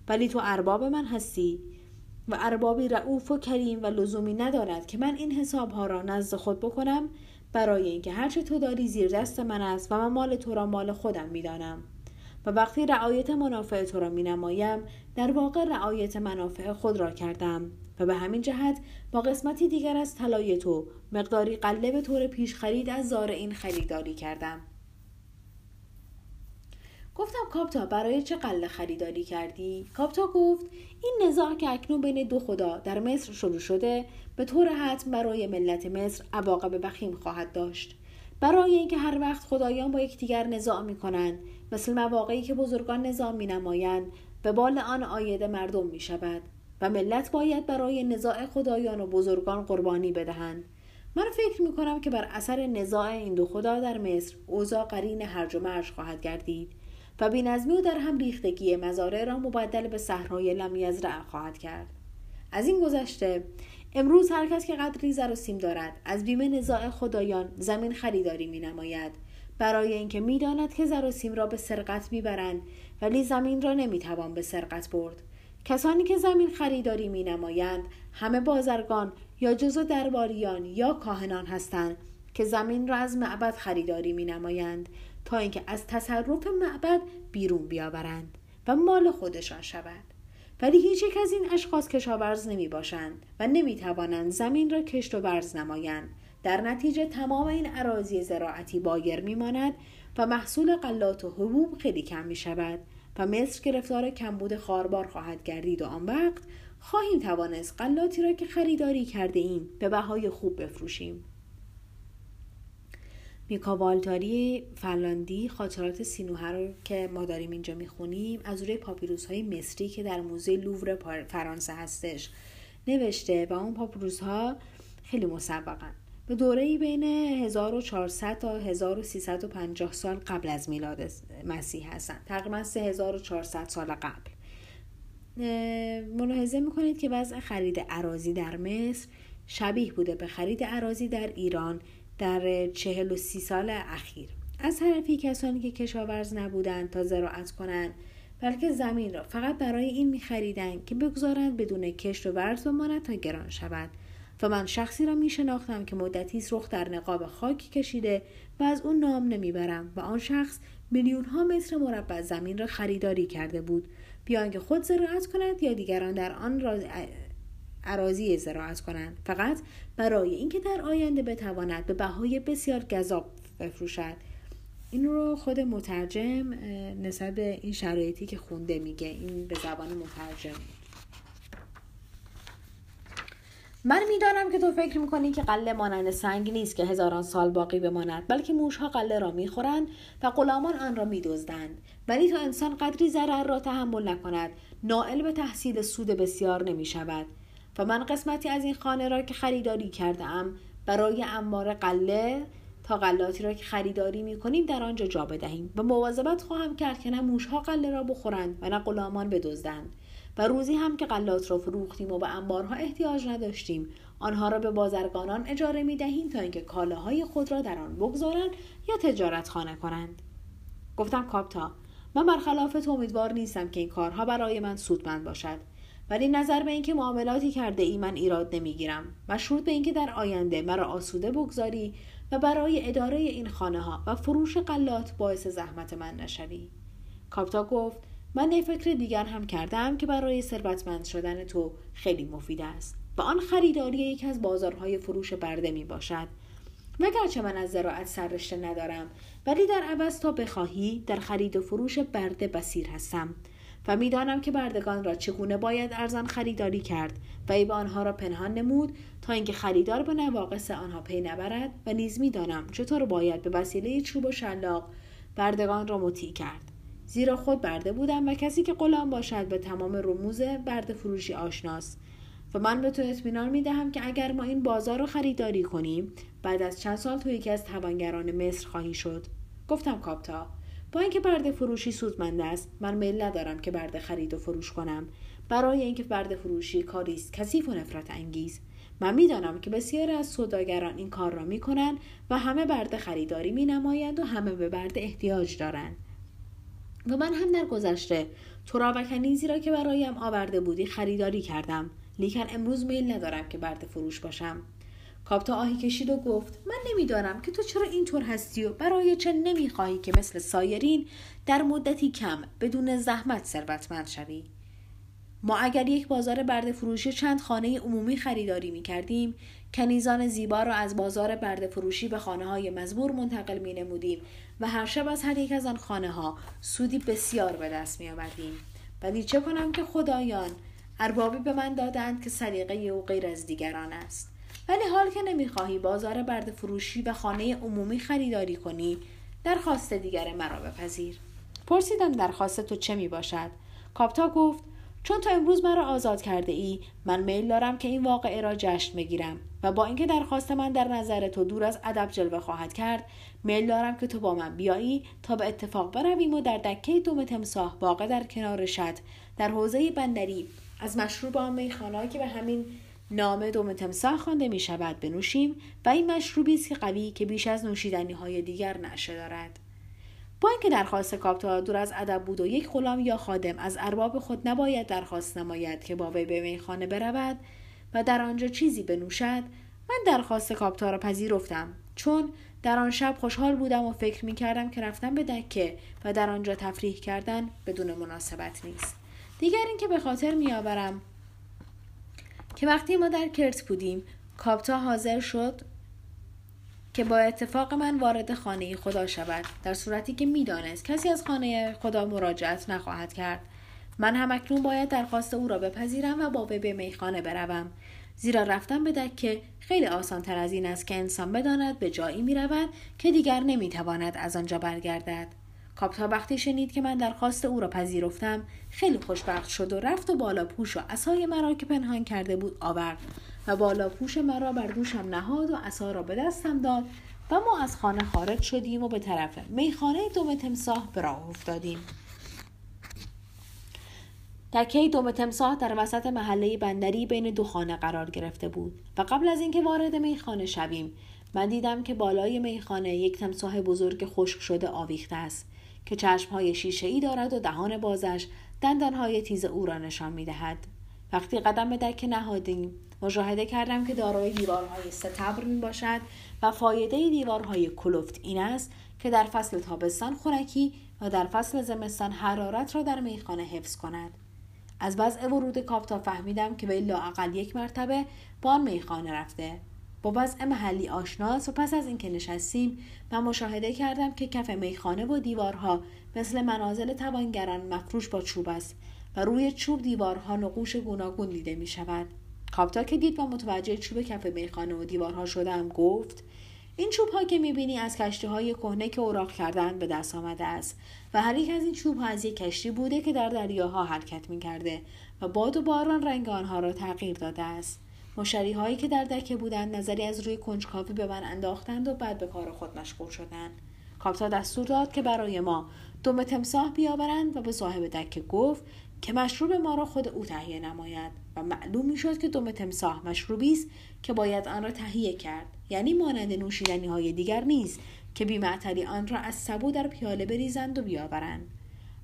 ولی تو ارباب من هستی و اربابی رعوف و کریم و لزومی ندارد که من این حساب ها را نزد خود بکنم برای اینکه هرچه تو داری زیر دست من است و من مال تو را مال خودم می‌دانم. و وقتی رعایت منافع تو را می نمایم در واقع رعایت منافع خود را کردم و به همین جهت با قسمتی دیگر از طلای تو مقداری قله به طور پیش خرید از این خریداری کردم گفتم کاپتا برای چه قله خریداری کردی؟ کاپتا گفت این نزاع که اکنون بین دو خدا در مصر شروع شده به طور حتم برای ملت مصر عواقب بخیم خواهد داشت برای اینکه هر وقت خدایان با یکدیگر نزاع می کنند مثل مواقعی که بزرگان نظام می نمایند به بال آن آید مردم می شود و ملت باید برای نزاع خدایان و بزرگان قربانی بدهند. من فکر می کنم که بر اثر نزاع این دو خدا در مصر اوضاع قرین هرج و مرج خواهد گردید و بینظمی و در هم ریختگی مزارع را مبدل به صحرای لمیزرع خواهد کرد. از این گذشته امروز هر کس که قدری زر و سیم دارد از بیمه نزاع خدایان زمین خریداری می نماید برای اینکه می‌داند که زر و سیم را به سرقت می‌برند ولی زمین را نمی‌توان به سرقت برد. کسانی که زمین خریداری می نمایند همه بازرگان یا جزو درباریان یا کاهنان هستند که زمین را از معبد خریداری می نمایند تا اینکه از تصرف معبد بیرون بیاورند و مال خودشان شود. ولی هیچ یک از این اشخاص کشاورز نمی باشند و نمی توانند زمین را کشت و ورز نمایند. در نتیجه تمام این عراضی زراعتی بایر می ماند و محصول قلات و حبوب خیلی کم می شود و مصر گرفتار کمبود خاربار خواهد گردید و آن وقت خواهیم توانست قلاتی را که خریداری کرده ایم به بهای خوب بفروشیم. میکاوالتاری فلاندی خاطرات سینوهر رو که ما داریم اینجا می‌خونیم از روی پاپیروس های مصری که در موزه لوور فرانسه هستش نوشته و اون پاپیروس ها خیلی مسبقن. به دوره بین 1400 تا 1350 سال قبل از میلاد مسیح هستند تقریبا 3400 سال قبل. ملاحظه می‌کنید که وضع خرید عراضی در مصر شبیه بوده به خرید عراضی در ایران در چهل و سی سال اخیر. از طرفی کسانی که کشاورز نبودند تا زراعت کنند بلکه زمین را فقط برای این میخریدند که بگذارند بدون کشت و ورز بماند تا گران شود و من شخصی را می شناختم که مدتی رخ در نقاب خاک کشیده و از اون نام نمی‌برم و آن شخص میلیون ها متر مربع زمین را خریداری کرده بود. بیان که خود زراعت کند یا دیگران در آن را عراضی زراعت کنند. فقط برای اینکه در آینده بتواند به بهای بسیار گذاب بفروشد. این رو خود مترجم نسبت به این شرایطی که خونده میگه این به زبان مترجم. من می‌دانم که تو فکر می‌کنی که قله مانند سنگ نیست که هزاران سال باقی بماند بلکه موشها قله را می‌خورند و غلامان آن را میدزدند. ولی تا انسان قدری ضرر را تحمل نکند نائل به تحصیل سود بسیار نمی‌شود. و من قسمتی از این خانه را که خریداری کرده ام برای امار قله تا قلاتی را که خریداری می کنیم در آنجا جا بدهیم و مواظبت خواهم کرد که نه موشها قله را بخورند و نه غلامان بدزدند. و روزی هم که قلات را فروختیم و به انبارها احتیاج نداشتیم. آنها را به بازرگانان اجاره می دهیم تا اینکه کالاهای خود را در آن بگذارند یا تجارت خانه کنند. گفتم کاپتا من برخلاف تو امیدوار نیستم که این کارها برای من سودمند باشد. ولی نظر به اینکه معاملاتی کرده ای من ایراد نمی‌گیرم. مشروط به اینکه در آینده مرا آسوده بگذاری و برای اداره این خانه ها و فروش قلات باعث زحمت من نشوی. کاپتا گفت من یه فکر دیگر هم کردم که برای ثروتمند شدن تو خیلی مفید است و آن خریداری یکی از بازارهای فروش برده می باشد. وگرچه من از زراعت سررشته ندارم ولی در عوض تا بخواهی در خرید و فروش برده بسیر هستم و می‌دانم که بردگان را چگونه باید ارزان خریداری کرد و ای به آنها را پنهان نمود تا اینکه خریدار به نواقص آنها پی نبرد و نیز می‌دانم چطور باید به وسیله چوب و شلاق بردگان را مطیع کرد. زیرا خود برده بودم و کسی که غلام باشد به تمام رموز برده فروشی آشناست و من به تو اطمینان می دهم که اگر ما این بازار را خریداری کنیم بعد از چند سال تو یکی از توانگران مصر خواهی شد. گفتم کاپتا با اینکه برده فروشی سودمند است من میل ندارم که برده خرید و فروش کنم. برای اینکه برده فروشی کاری است کثیف و نفرت انگیز. من می‌دانم که بسیاری از سوداگران این کار را می‌کنند و همه برده خریداری می نمایند و همه به برده احتیاج دارند. و من هم در گذشته تو را و کنیزی را که برایم آورده بودی خریداری کردم. لیکن امروز میل ندارم که برده فروش باشم. کاپتا آهی کشید و گفت من نمی‌دانم که تو چرا اینطور هستی و برای چه نمی‌خواهی که مثل سایرین در مدتی کم بدون زحمت ثروتمند شوی؟ ما اگر یک بازار برده فروشی چند خانه عمومی خریداری می کردیم کنیزان زیبا را از بازار برده فروشی به خانه های مزبور منتقل می نمودیم و هر شب از هر یک از آن خانه ها سودی بسیار به دست می آوردیم ولی چه کنم که خدایان اربابی به من دادند که سلیقه او غیر از دیگران است. ولی حال که نمی‌خواهی بازار برد فروشی و خانه عمومی خریداری کنی درخواست دیگر مرا بپذیر. پرسیدم درخواست تو چه می باشد کاپتا گفت چون تا امروز مرا آزاد کرده ای من میل دارم که این واقعه را جشن بگیرم و با اینکه درخواست من در نظر تو دور از ادب جلوه خواهد کرد میل دارم که تو با من بیایی تا به اتفاق برویم و در دکه دوم تمساح واقع در کنار شد در حوزه بندری. از مشروب آن میخانه که به همین نام دوم تمساح خوانده می شود بنوشیم و این مشروبی است که قوی که بیش از نوشیدنی های دیگر نشه دارد. با اینکه درخواست کاپتا دور از ادب بود و یک غلام یا خادم از ارباب خود نباید درخواست نماید که با وی به میخانه برود و در آنجا چیزی بنوشد من درخواست کاپتا را پذیرفتم. چون در آن شب خوشحال بودم و فکر می کردم که رفتن به دکه و در آنجا تفریح کردن بدون مناسبت نیست. دیگر اینکه به خاطر میآورم که وقتی ما در کرت بودیم کاپتا حاضر شد که با اتفاق من وارد خانه خدا شود. در صورتی که می‌دانست کسی از خانه خدا مراجعت نخواهد کرد. من هم اکنون باید درخواست او را بپذیرم و با وی به میخانه بروم. زیرا رفتن به دکه خیلی آسان تر از این است که انسان بداند به جایی می رود که دیگر نمی تواند از آنجا برگردد. کاپتا وقتی شنید که من درخواست او را پذیرفتم خیلی خوشبخت شد و رفت و بالا پوش و عصای مرا که پنهان کرده بود آورد. و بالا پوش مرا بر دوشم نهاد و عصا را به دستم داد و ما از خانه خارج شدیم و به طرف میخانه دوم تمساح به راه افتادیم تکه دوم تمساح در وسط محله بندری بین دو خانه قرار گرفته بود و قبل از اینکه وارد میخانه شویم من دیدم که بالای میخانه یک تمساح بزرگ خشک شده آویخته است که چشمهای شیشه ای دارد و دهان بازش دندانهای تیز او را نشان می دهد. وقتی قدم به دکه نهادیم مشاهده کردم که دارای دیوارهای ستبر می باشد و فایده دیوارهای کلفت این است که در فصل تابستان خونکی و در فصل زمستان حرارت را در میخانه حفظ کند. از وضع ورود کاپتا فهمیدم که وی لااقل یک مرتبه با آن میخانه رفته با وضع محلی آشناس و پس از اینکه نشستیم من مشاهده کردم که کف میخانه و دیوارها مثل منازل توانگران مفروش با چوب است و روی چوب دیوارها نقوش گوناگون دیده می شود. کاپتا که دید و متوجه چوب کف میخانه و دیوارها شدم گفت این چوب ها که می‌بینی از کشتی های کهنه که اوراق کردن به دست آمده است و هر یک از این چوب ها از یک کشتی بوده که در دریاها حرکت می کرده و باد و باران رنگ آنها را تغییر داده است. مشتری هایی که در دکه بودند نظری از روی کنجکاوی به من انداختند و بعد به کار خود مشغول شدند. کاپتا دستور داد که برای ما دم تمساح بیاورند و به صاحب دکه گفت که مشروب ما را خود او تهیه نماید و معلوم می‌شد که دم تمساح مشروبی است که باید آن را تهیه کرد. یعنی مانند نوشیدنی های دیگر نیست که بیمعتلی آن را از سبو در پیاله بریزند و بیاورند.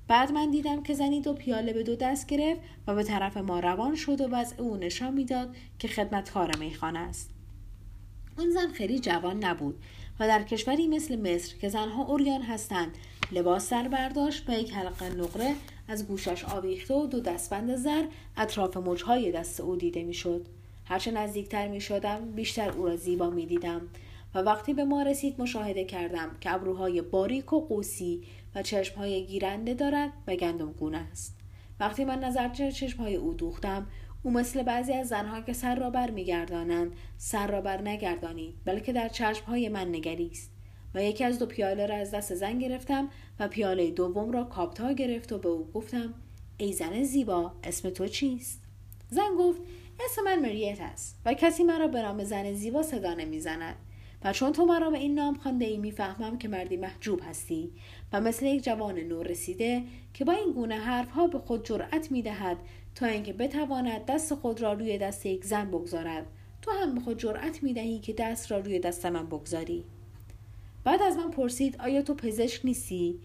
بعد من دیدم که زنی دو پیاله به دو دست گرفت و به طرف ما روان شد و وضع او نشان می‌داد که خدمتکار میخانه است. آن زن خیلی جوان نبود و در کشوری مثل مصر که زنها اوریان هستند لباس سر برداشت و یک حلقه نقره از گوشش آویخته و دو دستبند زر اطراف موجهای دست او دیده می‌شد. هرچه نزدیکتر می شدم بیشتر او را زیبا می دیدم و وقتی به ما رسید مشاهده کردم که ابروهای باریک و قوسی و چشمهای گیرنده دارد و گندم گونه است. وقتی من نظر چشمهای او دوختم او مثل بعضی از زنها که سر را بر میگردانند سر را بر نگردانید بلکه در چشمهای من نگریست و یکی از دو پیاله را از دست زن گرفتم و پیاله دوم را کاپتا گرفت و به او گفتم ای زن زیبا اسم تو چیست؟ زن گفت اسم من مریت است و کسی مرا به نام زن زیبا صدا نمی‌زند و چون تو مرا به این نام خوانده ای می‌فهمم که مردی محجوب هستی و مثل یک جوان نور رسیده که با این گونه حرفها به خود جرأت می‌دهد تا اینکه بتواند دست خود را روی دست یک زن بگذارد. تو هم به خود جرأت می‌دهی که دست را روی دست من بگذاری. بعد از من پرسید آیا تو پزشک نیستی؟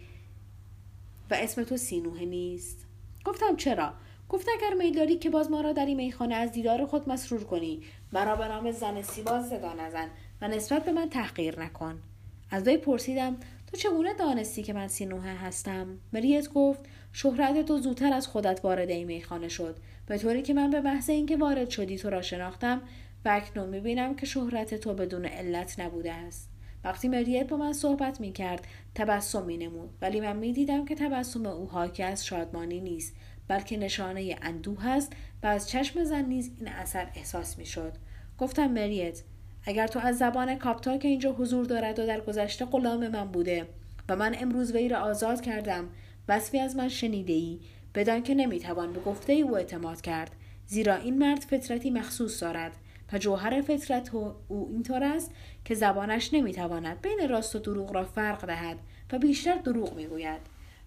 و اسم تو سینوه نیست. گفتم چرا؟ گفت اگر میل داری که باز ما را در این میخانه از دیدار خود مسرور کنی. مرا به نام زن سیباز صدا نزن و نسبت به من تحقیر نکن. از وی پرسیدم تو چگونه دانستی که من سینوه هستم؟ مریت گفت شهرت تو زودتر از خودت وارد این میخانه شد. به طوری که من به محض اینکه وارد شدی تو را شناختم و اکنون می‌بینم که شهرت تو بدون علت نبوده است. وقتی مریت با من صحبت می کرد تبسم می نمود ولی من می دیدم که تبسم او حاکی از شادمانی نیست بلکه نشانه اندوه است و از چشم زن نیز این اثر احساس می شد گفتم مریت اگر تو از زبان کاپتا که اینجا حضور دارد و در گذشته غلام من بوده و من امروز وی را آزاد کردم وصفی از من شنیده ای بدان که نمی‌توان به گفته او اعتماد کرد زیرا این مرد فطرتی مخصوص دارد. و جوهر فطرت او اینطور است که زبانش نمی‌تواند بین راست و دروغ را فرق دهد و بیشتر دروغ می‌گوید.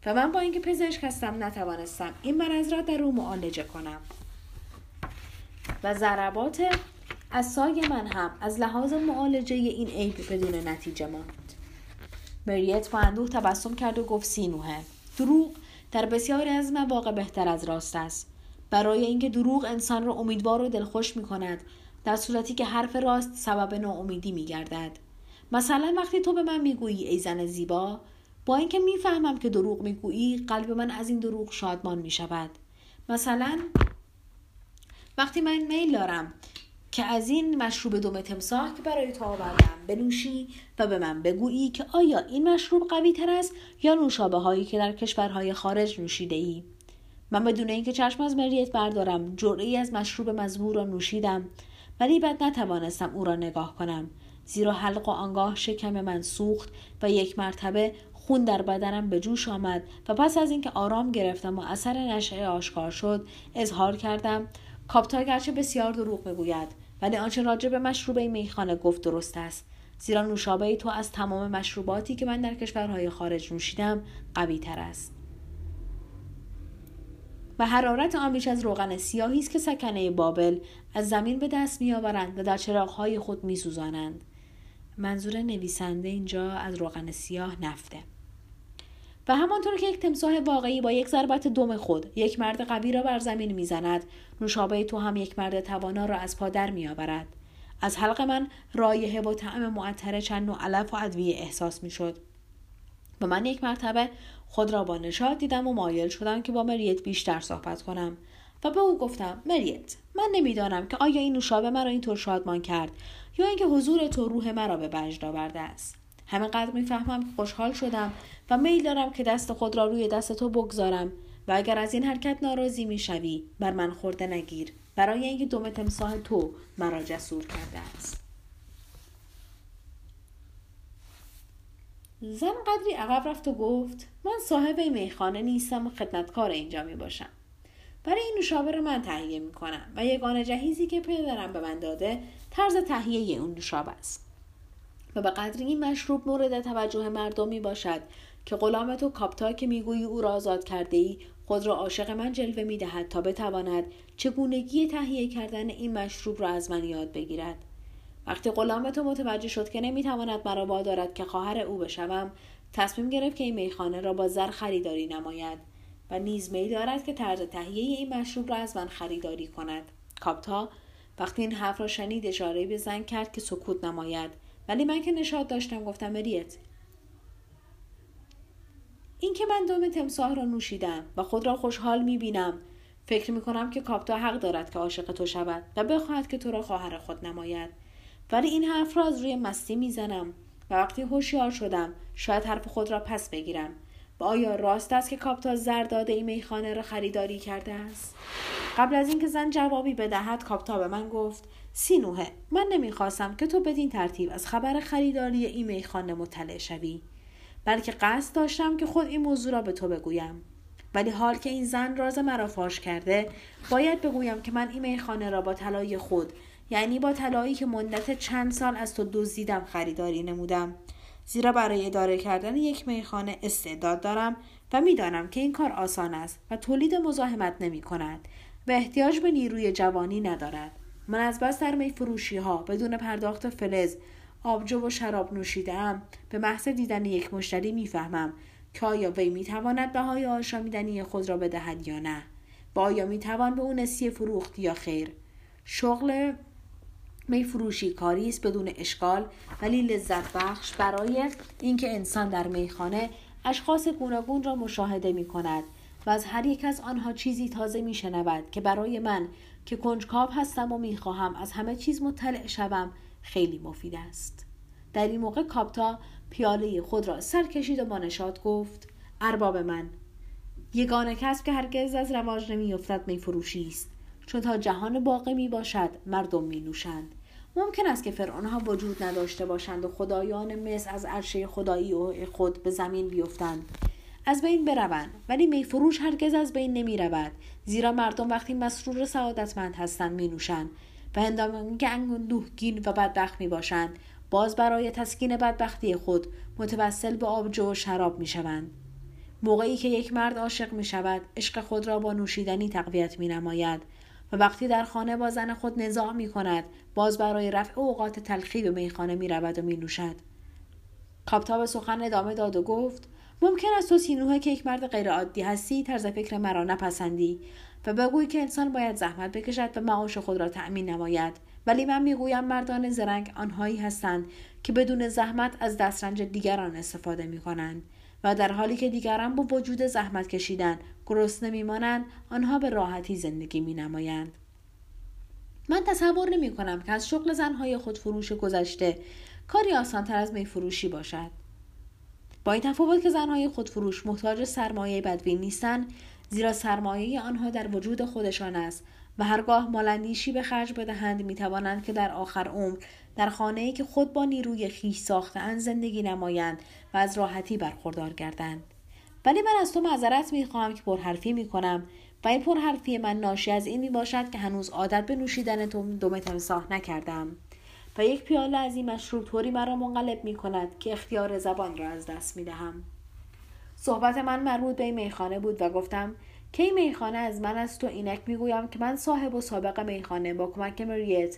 و من با اینکه پزشک هستم نتوانستم این مرض را در او معالجه کنم. و ضربات سای من هم از لحاظ معالجه این عیب بدون نتیجه ماند. مریت با اندوه تبسم کرد و گفت سینوه دروغ در بسیاری از مواقع بهتر از راست است. برای اینکه دروغ انسان را امیدوار و دلخوش می کند در صورتی که حرف راست سبب ناامیدی می گردد. مثلا وقتی تو به من می‌گویی ای زن زیبا با اینکه می‌فهمم که دروغ می‌گویی قلب من از این دروغ شادمان می شود مثلا وقی من میل دارم که از این مشروب دوم تمساح که برای تو آوردم بنوشی و به من بگویی که آیا این مشروب قوی تر است یا نوشابه هایی که در کشورهای خارج نوشیده ای من بدون اینکه چشم از مریت بردارم جرعی از مشروب مزبور را نوشیدم. ولی بعد نتوانستم او را نگاه کنم. زیرا حلق و آنگاه شکم من سوخت و یک مرتبه خون در بدنم به جوش آمد و پس از اینکه آرام گرفتم و اثر نشعه آشکار شد اظهار کردم کاپتا گرچه بسیار دروغ می‌گوید ولی آنچه راجع به مشروب میخانه گفت درست است. زیرا نوشابه تو از تمام مشروباتی که من در کشورهای خارج نوشیدم قوی تر است. و حرارت آن بیش از روغن سیاهی است که سکنه بابل از زمین به دست میآورند و در چراغهای خود میسوزانند. منظور نویسنده اینجا از روغن سیاه نفته. و همانطور که یک تمساه واقعی با یک ضربت دم خود یک مرد قوی را بر زمین می‌زند نوشابه تو هم یک مرد توانا را از پا در میآورد. از حلق من رایحه و طعم معطر چند نوع علف و ادویه احساس می‌شد. و من یک مرتبه خود را با نشاط دیدم و مایل شدم که با مریت بیشتر صحبت کنم. و به او گفتم مریت من نمی‌دانم که آیا این نوشابه مرا اینطور شادمان کرد یا اینکه حضور تو روح مرا به وجد آورده است. همینقدر می‌فهمم که خوشحال شدم و میل دارم که دست خود را روی دست تو بگذارم و اگر از این حرکت ناراضی می‌شوی بر من خورده نگیر. برای اینکه دم تمساه تو مرا جسور کرده است. زن قدری عقب رفت و گفت من صاحب میخانه نیستم و خدمتکار اینجا می باشم برای این نوشابه رو من تهیه می کنم و یگانه جهیزی که پدرم به من داده طرز تهیه اون نوشابه است. و به قدری این مشروب مورد توجه مردم می باشد که غلام تو کاپتا که می‌گویی او را آزاد کرده ای خود را عاشق من جلوه می دهد تا بتواند چگونگی تهیه کردن این مشروب را از من یاد بگیرد. وقتی غلام تو متوجه شد که نمی‌تواند مرا وادارد که خواهر او بشوم تصمیم گرفت که این میخانه را با زر خریداری نماید و نیز می دارد که طرز تهیه این مشروب را از من خریداری کند. کاپتا وقتی این حرف را شنید اشاره به زن کرد که سکوت نماید. ولی من که نشاد داشتم گفتم مریت این که من دم تمساه را نوشیدم و خود را خوشحال می بینم فکر می کنم که کاپتا حق دارد که عاشق تو شود و بخواهد که تو را خواهر خود نماید. ولی این حرف را از روی مستی می‌زنم و وقتی هوشیار شدم شاید حرف خود را پس بگیرم. و آیا راست است که کاپتا زرداده ای میخانه را خریداری کرده است؟ قبل از اینکه زن جوابی بدهد کاپتا به من گفت سینوه من نمی‌خواستم که تو بدین ترتیب از خبر خریداری این میخانه مطلع شوی. بلکه قصد داشتم که خود این موضوع را به تو بگویم. ولی حال که این زن راز مرا فاش کرده باید بگویم که من این میخانه را با طلای خود یعنی با طلایی که مدت چند سال از تو دزدیدم خریداری نمودم. زیرا برای اداره کردن یک میخانه استعداد دارم و می‌دانم که این کار آسان است و تولید مزاحمت نمی کند و احتیاج به نیروی جوانی ندارد. من از بس در می فروشی ها بدون پرداخت فلز آبجو و شراب نوشیدم به محض دیدن یک مشتری می‌فهمم که آیا وی می‌تواند بهای آشامیدنی خود را بدهد یا نه. و آیا می‌توان به او نسیه فروخت یا خیر. شغل می فروشی کاری است بدون اشکال. ولی لذت بخش برای اینکه انسان در میخانه اشخاص گوناگون را مشاهده می کند و از هر یک از آنها چیزی تازه می شنود که برای من که کنجکاو هستم و می خواهم از همه چیز مطلع شوم خیلی مفید است. در این موقع کاپتا پیاله خود را سر کشید و با گفت ارباب من یگانه کسب که هرگز از رواج نمیافتد می فروشی است. چون تا جهان باقی می باشد مردم می نوشند ممکن است که فرعونها وجود نداشته باشند و خدایان مصر از عرشه خدایی و خود به زمین بیفتند. از بین بروند ولی میفروش هرگز از بین نمی رود. زیرا مردم وقتی مسرور سعادتمند هستند می نوشند و هنگامی که اندوهگین و بدبخت می باشند. باز برای تسکین بدبختی خود متوسل به آبجو و شراب می شوند. موقعی که یک مرد عاشق می شود عشق خود را با نوشیدنی تقویت می نماید. و وقتی در خانه با زن خود نزاع می کند باز برای رفع اوقات تلخی به میخانه می رود و می نوشد. کاپتا سخن ادامه داد و گفت ممکن است تو سینوه که یک مرد غیرعادی هستی طرز فکر مرا نپسندی و بگویی که انسان باید زحمت بکشد و معاش خود را تأمین نماید ولی من می‌گویم مردان زرنگ آنهایی هستند که بدون زحمت از دسترنج دیگران استفاده می کنند و در حالی که دیگران با وجود زحمت کشیدن گرسنه میمانند آنها به راحتی زندگی می نمایند. من تصور نمی کنم که از شغل زنهای خودفروش گذشته کاری آسانتر از میفروشی باشد. با این تفاوت که زنهای خودفروش محتاج سرمایه بدوین نیستند زیرا سرمایه آنها در وجود خودشان است و هرگاه مالندیشی به خرج بدهند می‌توانند که در آخر عمر در خانه ای که خود با نیروی خیش ساختهاند زندگی نمایند و از راحتی برخوردار گردند ولی من از تو معذرت می‌خواهم که پرحرفی می‌کنم و این پرحرفی من ناشی از این می‌باشد که هنوز عادت به نوشیدن دم تمساح نکردم و یک پیاله از این مشروب طوری مرا منقلب می کند که اختیار زبان را از دست می دهم. صحبت من مربوط به این میخانه بود و گفتم که این میخانه از من است و اینک می‌گویم که من صاحب و سابق میخانه با کمک مریت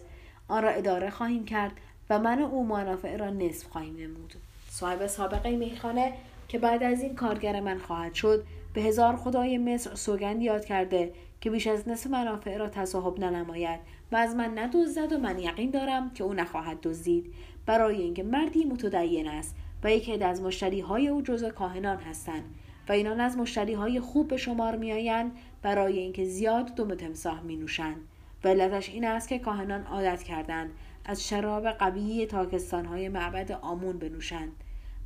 آن را اداره خواهیم کرد و من و او منافع را نصف خواهیم نمود. صاحب سابقه میخانه که بعد از این کارگر من خواهد شد به هزار خدای مصر سوگند یاد کرده که بیش از نصف منافع را تصاحب ننماید و از من ندزدد و من یقین دارم که او نخواهد دزدید. برای اینکه مردی متدین است و یکی از مشتری های او جزء کاهنان هستند و اینان از مشتری های خوب به شمار میآیند برای اینکه زیاد دم تمساح می نوشند علتش این است که کاهنان عادت کردند از شراب قوی تاکستان های معبد آمون بنوشند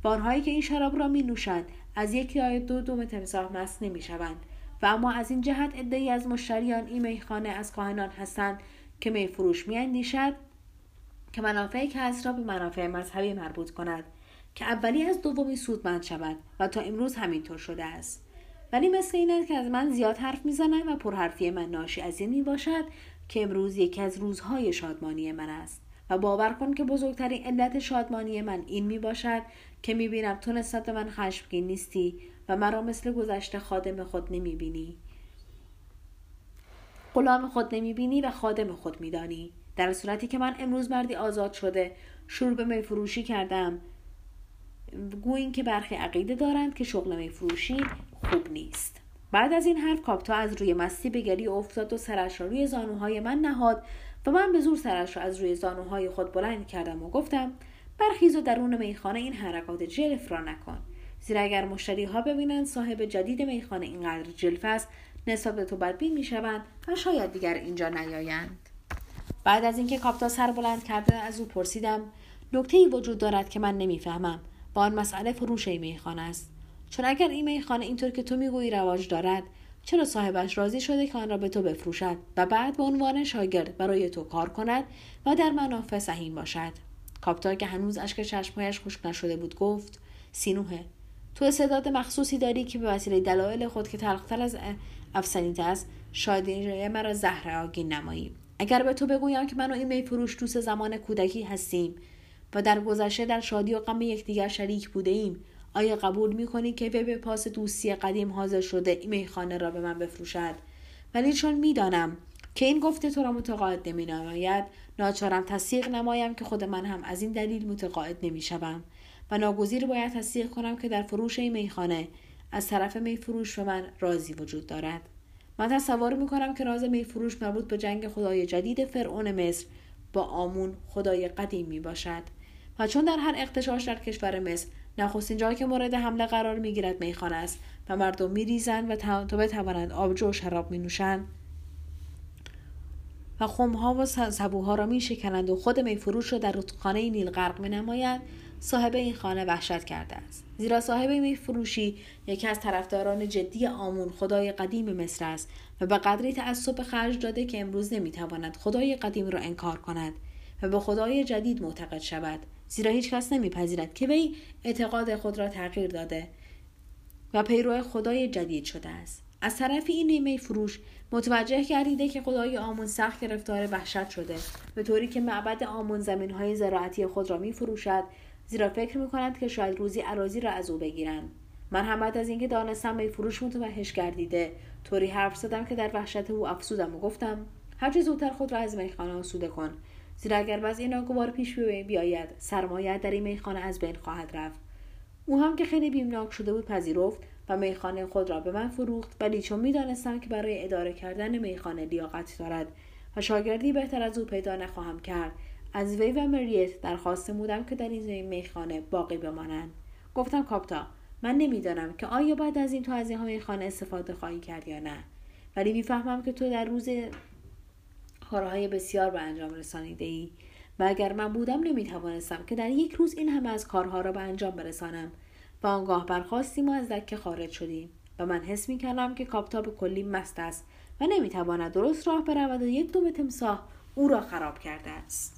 و آنهایی که این شراب را می نوشند از یک یا دو دم تمساح مست نمی شوند و اما از این جهت ادهی از مشتریان این میخانه از کاهنان هستند که میفروش میاندیشد که منافع کس را به منافع مذهبی مربوط کند که اولی از دومی سودمند شود و تا امروز همینطور شده است. ولی مثل این است که از من زیاد حرف می‌زنند و پرحرفی من ناشی از این می باشد که امروز یکی از روزهای شادمانی من است. و باور کن که بزرگترین علت شادمانی من این می باشد که می بینم تو نسبت من خشمگین نیستی و مرا مثل گذشته خادم خود نمی بینی. غلام خود نمی بینی و خادم خود می دانی. در صورتی که من امروز مردی آزاد شده شروع به میفروشی کردم. گویین که برخی عقیده دارند که شغل میفروشی خوب نیست. بعد از این حرف کاپتا از روی مستی به گری افتاد و سرش را روی زانوهای من نهاد و من به زور سرش را از روی زانوهای خود بلند کردم و گفتم برخیز و درون میخانه این حرکات جلف را نکن. زیرا اگر مشتری ها ببینند صاحب جدید میخانه اینقدر جلف است نسبت به تو بدبین می‌شوند و شاید دیگر اینجا نیایند. بعد از اینکه کاپتا سر بلند کرده از او پرسیدم نکته ای وجود دارد که من نمی‌فهمم. با آن مسئله فروش میخانه است. چون اگر این میخانه اینطور که تو می‌گویی رواج دارد چرا صاحبش راضی شده که آن را به تو بفروشد و بعد به عنوان شاگرد برای تو کار کند و در منافع سهیم باشد؟ کاپتا که هنوز اشک چشمهایش خشک نشده بود گفت سینوه تو استعداد مخصوصی داری که به وسیله دلایل خود که تلختر از افسنیده است شاید این مرا زهر آگین نمایی. اگر به تو بگویم که من و این میفروش دوست زمان کودکی هستیم و در گذشته در شادی و غم یکدیگر شریک بوده ایم آیا قبول می‌کنی که به پاس دوستی قدیم حاضر شده این میخانه را به من بفروشد؟ ولی چون می‌دانم که این گفته تو را متقاعد نمی نماید ناچارم تصدیق نمایم که خود من هم از این دلیل متقاعد نمی شوم و ناگزیر باید تصدیق کنم که در فروش این میخانه از طرف میفروش به من راضی وجود دارد. من تصور می‌کنم که راز میفروش مربوط به جنگ خدای جدید فرعون مصر با آمون خدای قدیم می باشد. و چون در هر اقتشاش در کشور مصر نخستین جایی که مورد حمله قرار می‌گیرد میخانه است و مردم میریزند و تا بتوانند آبجو و شراب می نوشند و خمها و سبوها را می شکنند و خود میفروش را در رودخانه نیل غرق می نمایند صاحب این خانه وحشت کرده است. زیرا صاحب میفروشی یکی از طرفداران جدی آمون خدای قدیم مصر است و به قدری تعصب خرج داده که امروز نمی‌تواند خدای قدیم را انکار کند و به خدای جدید معتقد شود. زیرا هیچ کس نمیپذیرد که وی اعتقاد خود را تغییر داده و پیرو خدای جدید شده است. از طرف این نیمه فروش متوجه گردیده که خدای آمون سخت گرفتار وحشت شده. به طوری که معبد آمون زمین های زراعتی خود را می فروشد زیرا فکر می کنند که شاید روزی عراضی را از او بگیرند. من هم بعد از اینکه دانستم به فروش متوحش گردیده. طوری حرف زدم که در وحشت او افسودم و گفتم هرچه زودتر خود را از میخانه آسوده کن. زیرا اگر وضع ناگوار پیش بیاید. سرمایه در این میخانه از بین خواهد رفت. او هم که خیلی بیمناک شده بود پذیرفت و میخانه خود را به من فروخت ولی چون می‌دانستم که برای اداره کردن میخانه لیاقت دارد و شاگردی بهتر از او پیدا نخواهم کرد از وی و مریت درخواست بودم که در این میخانه باقی بمانند. گفتم کاپتا من نمی‌دانم که آیا بعد از این تو از این میخانه استفاده خواهی کرد یا نه. ولی می‌فهمم که تو در روز کارهای بسیار به انجام رسانیده ای و اگر من بودم نمی‌توانستم که در یک روز این همه از کارها را به انجام برسانم و آنگاه برخواستیم و از دکه خارج شدیم و من حس می کردم که کاپتا به کلی مست است و نمی‌تواند درست راه برود و یک دو تمساه او را خراب کرده است.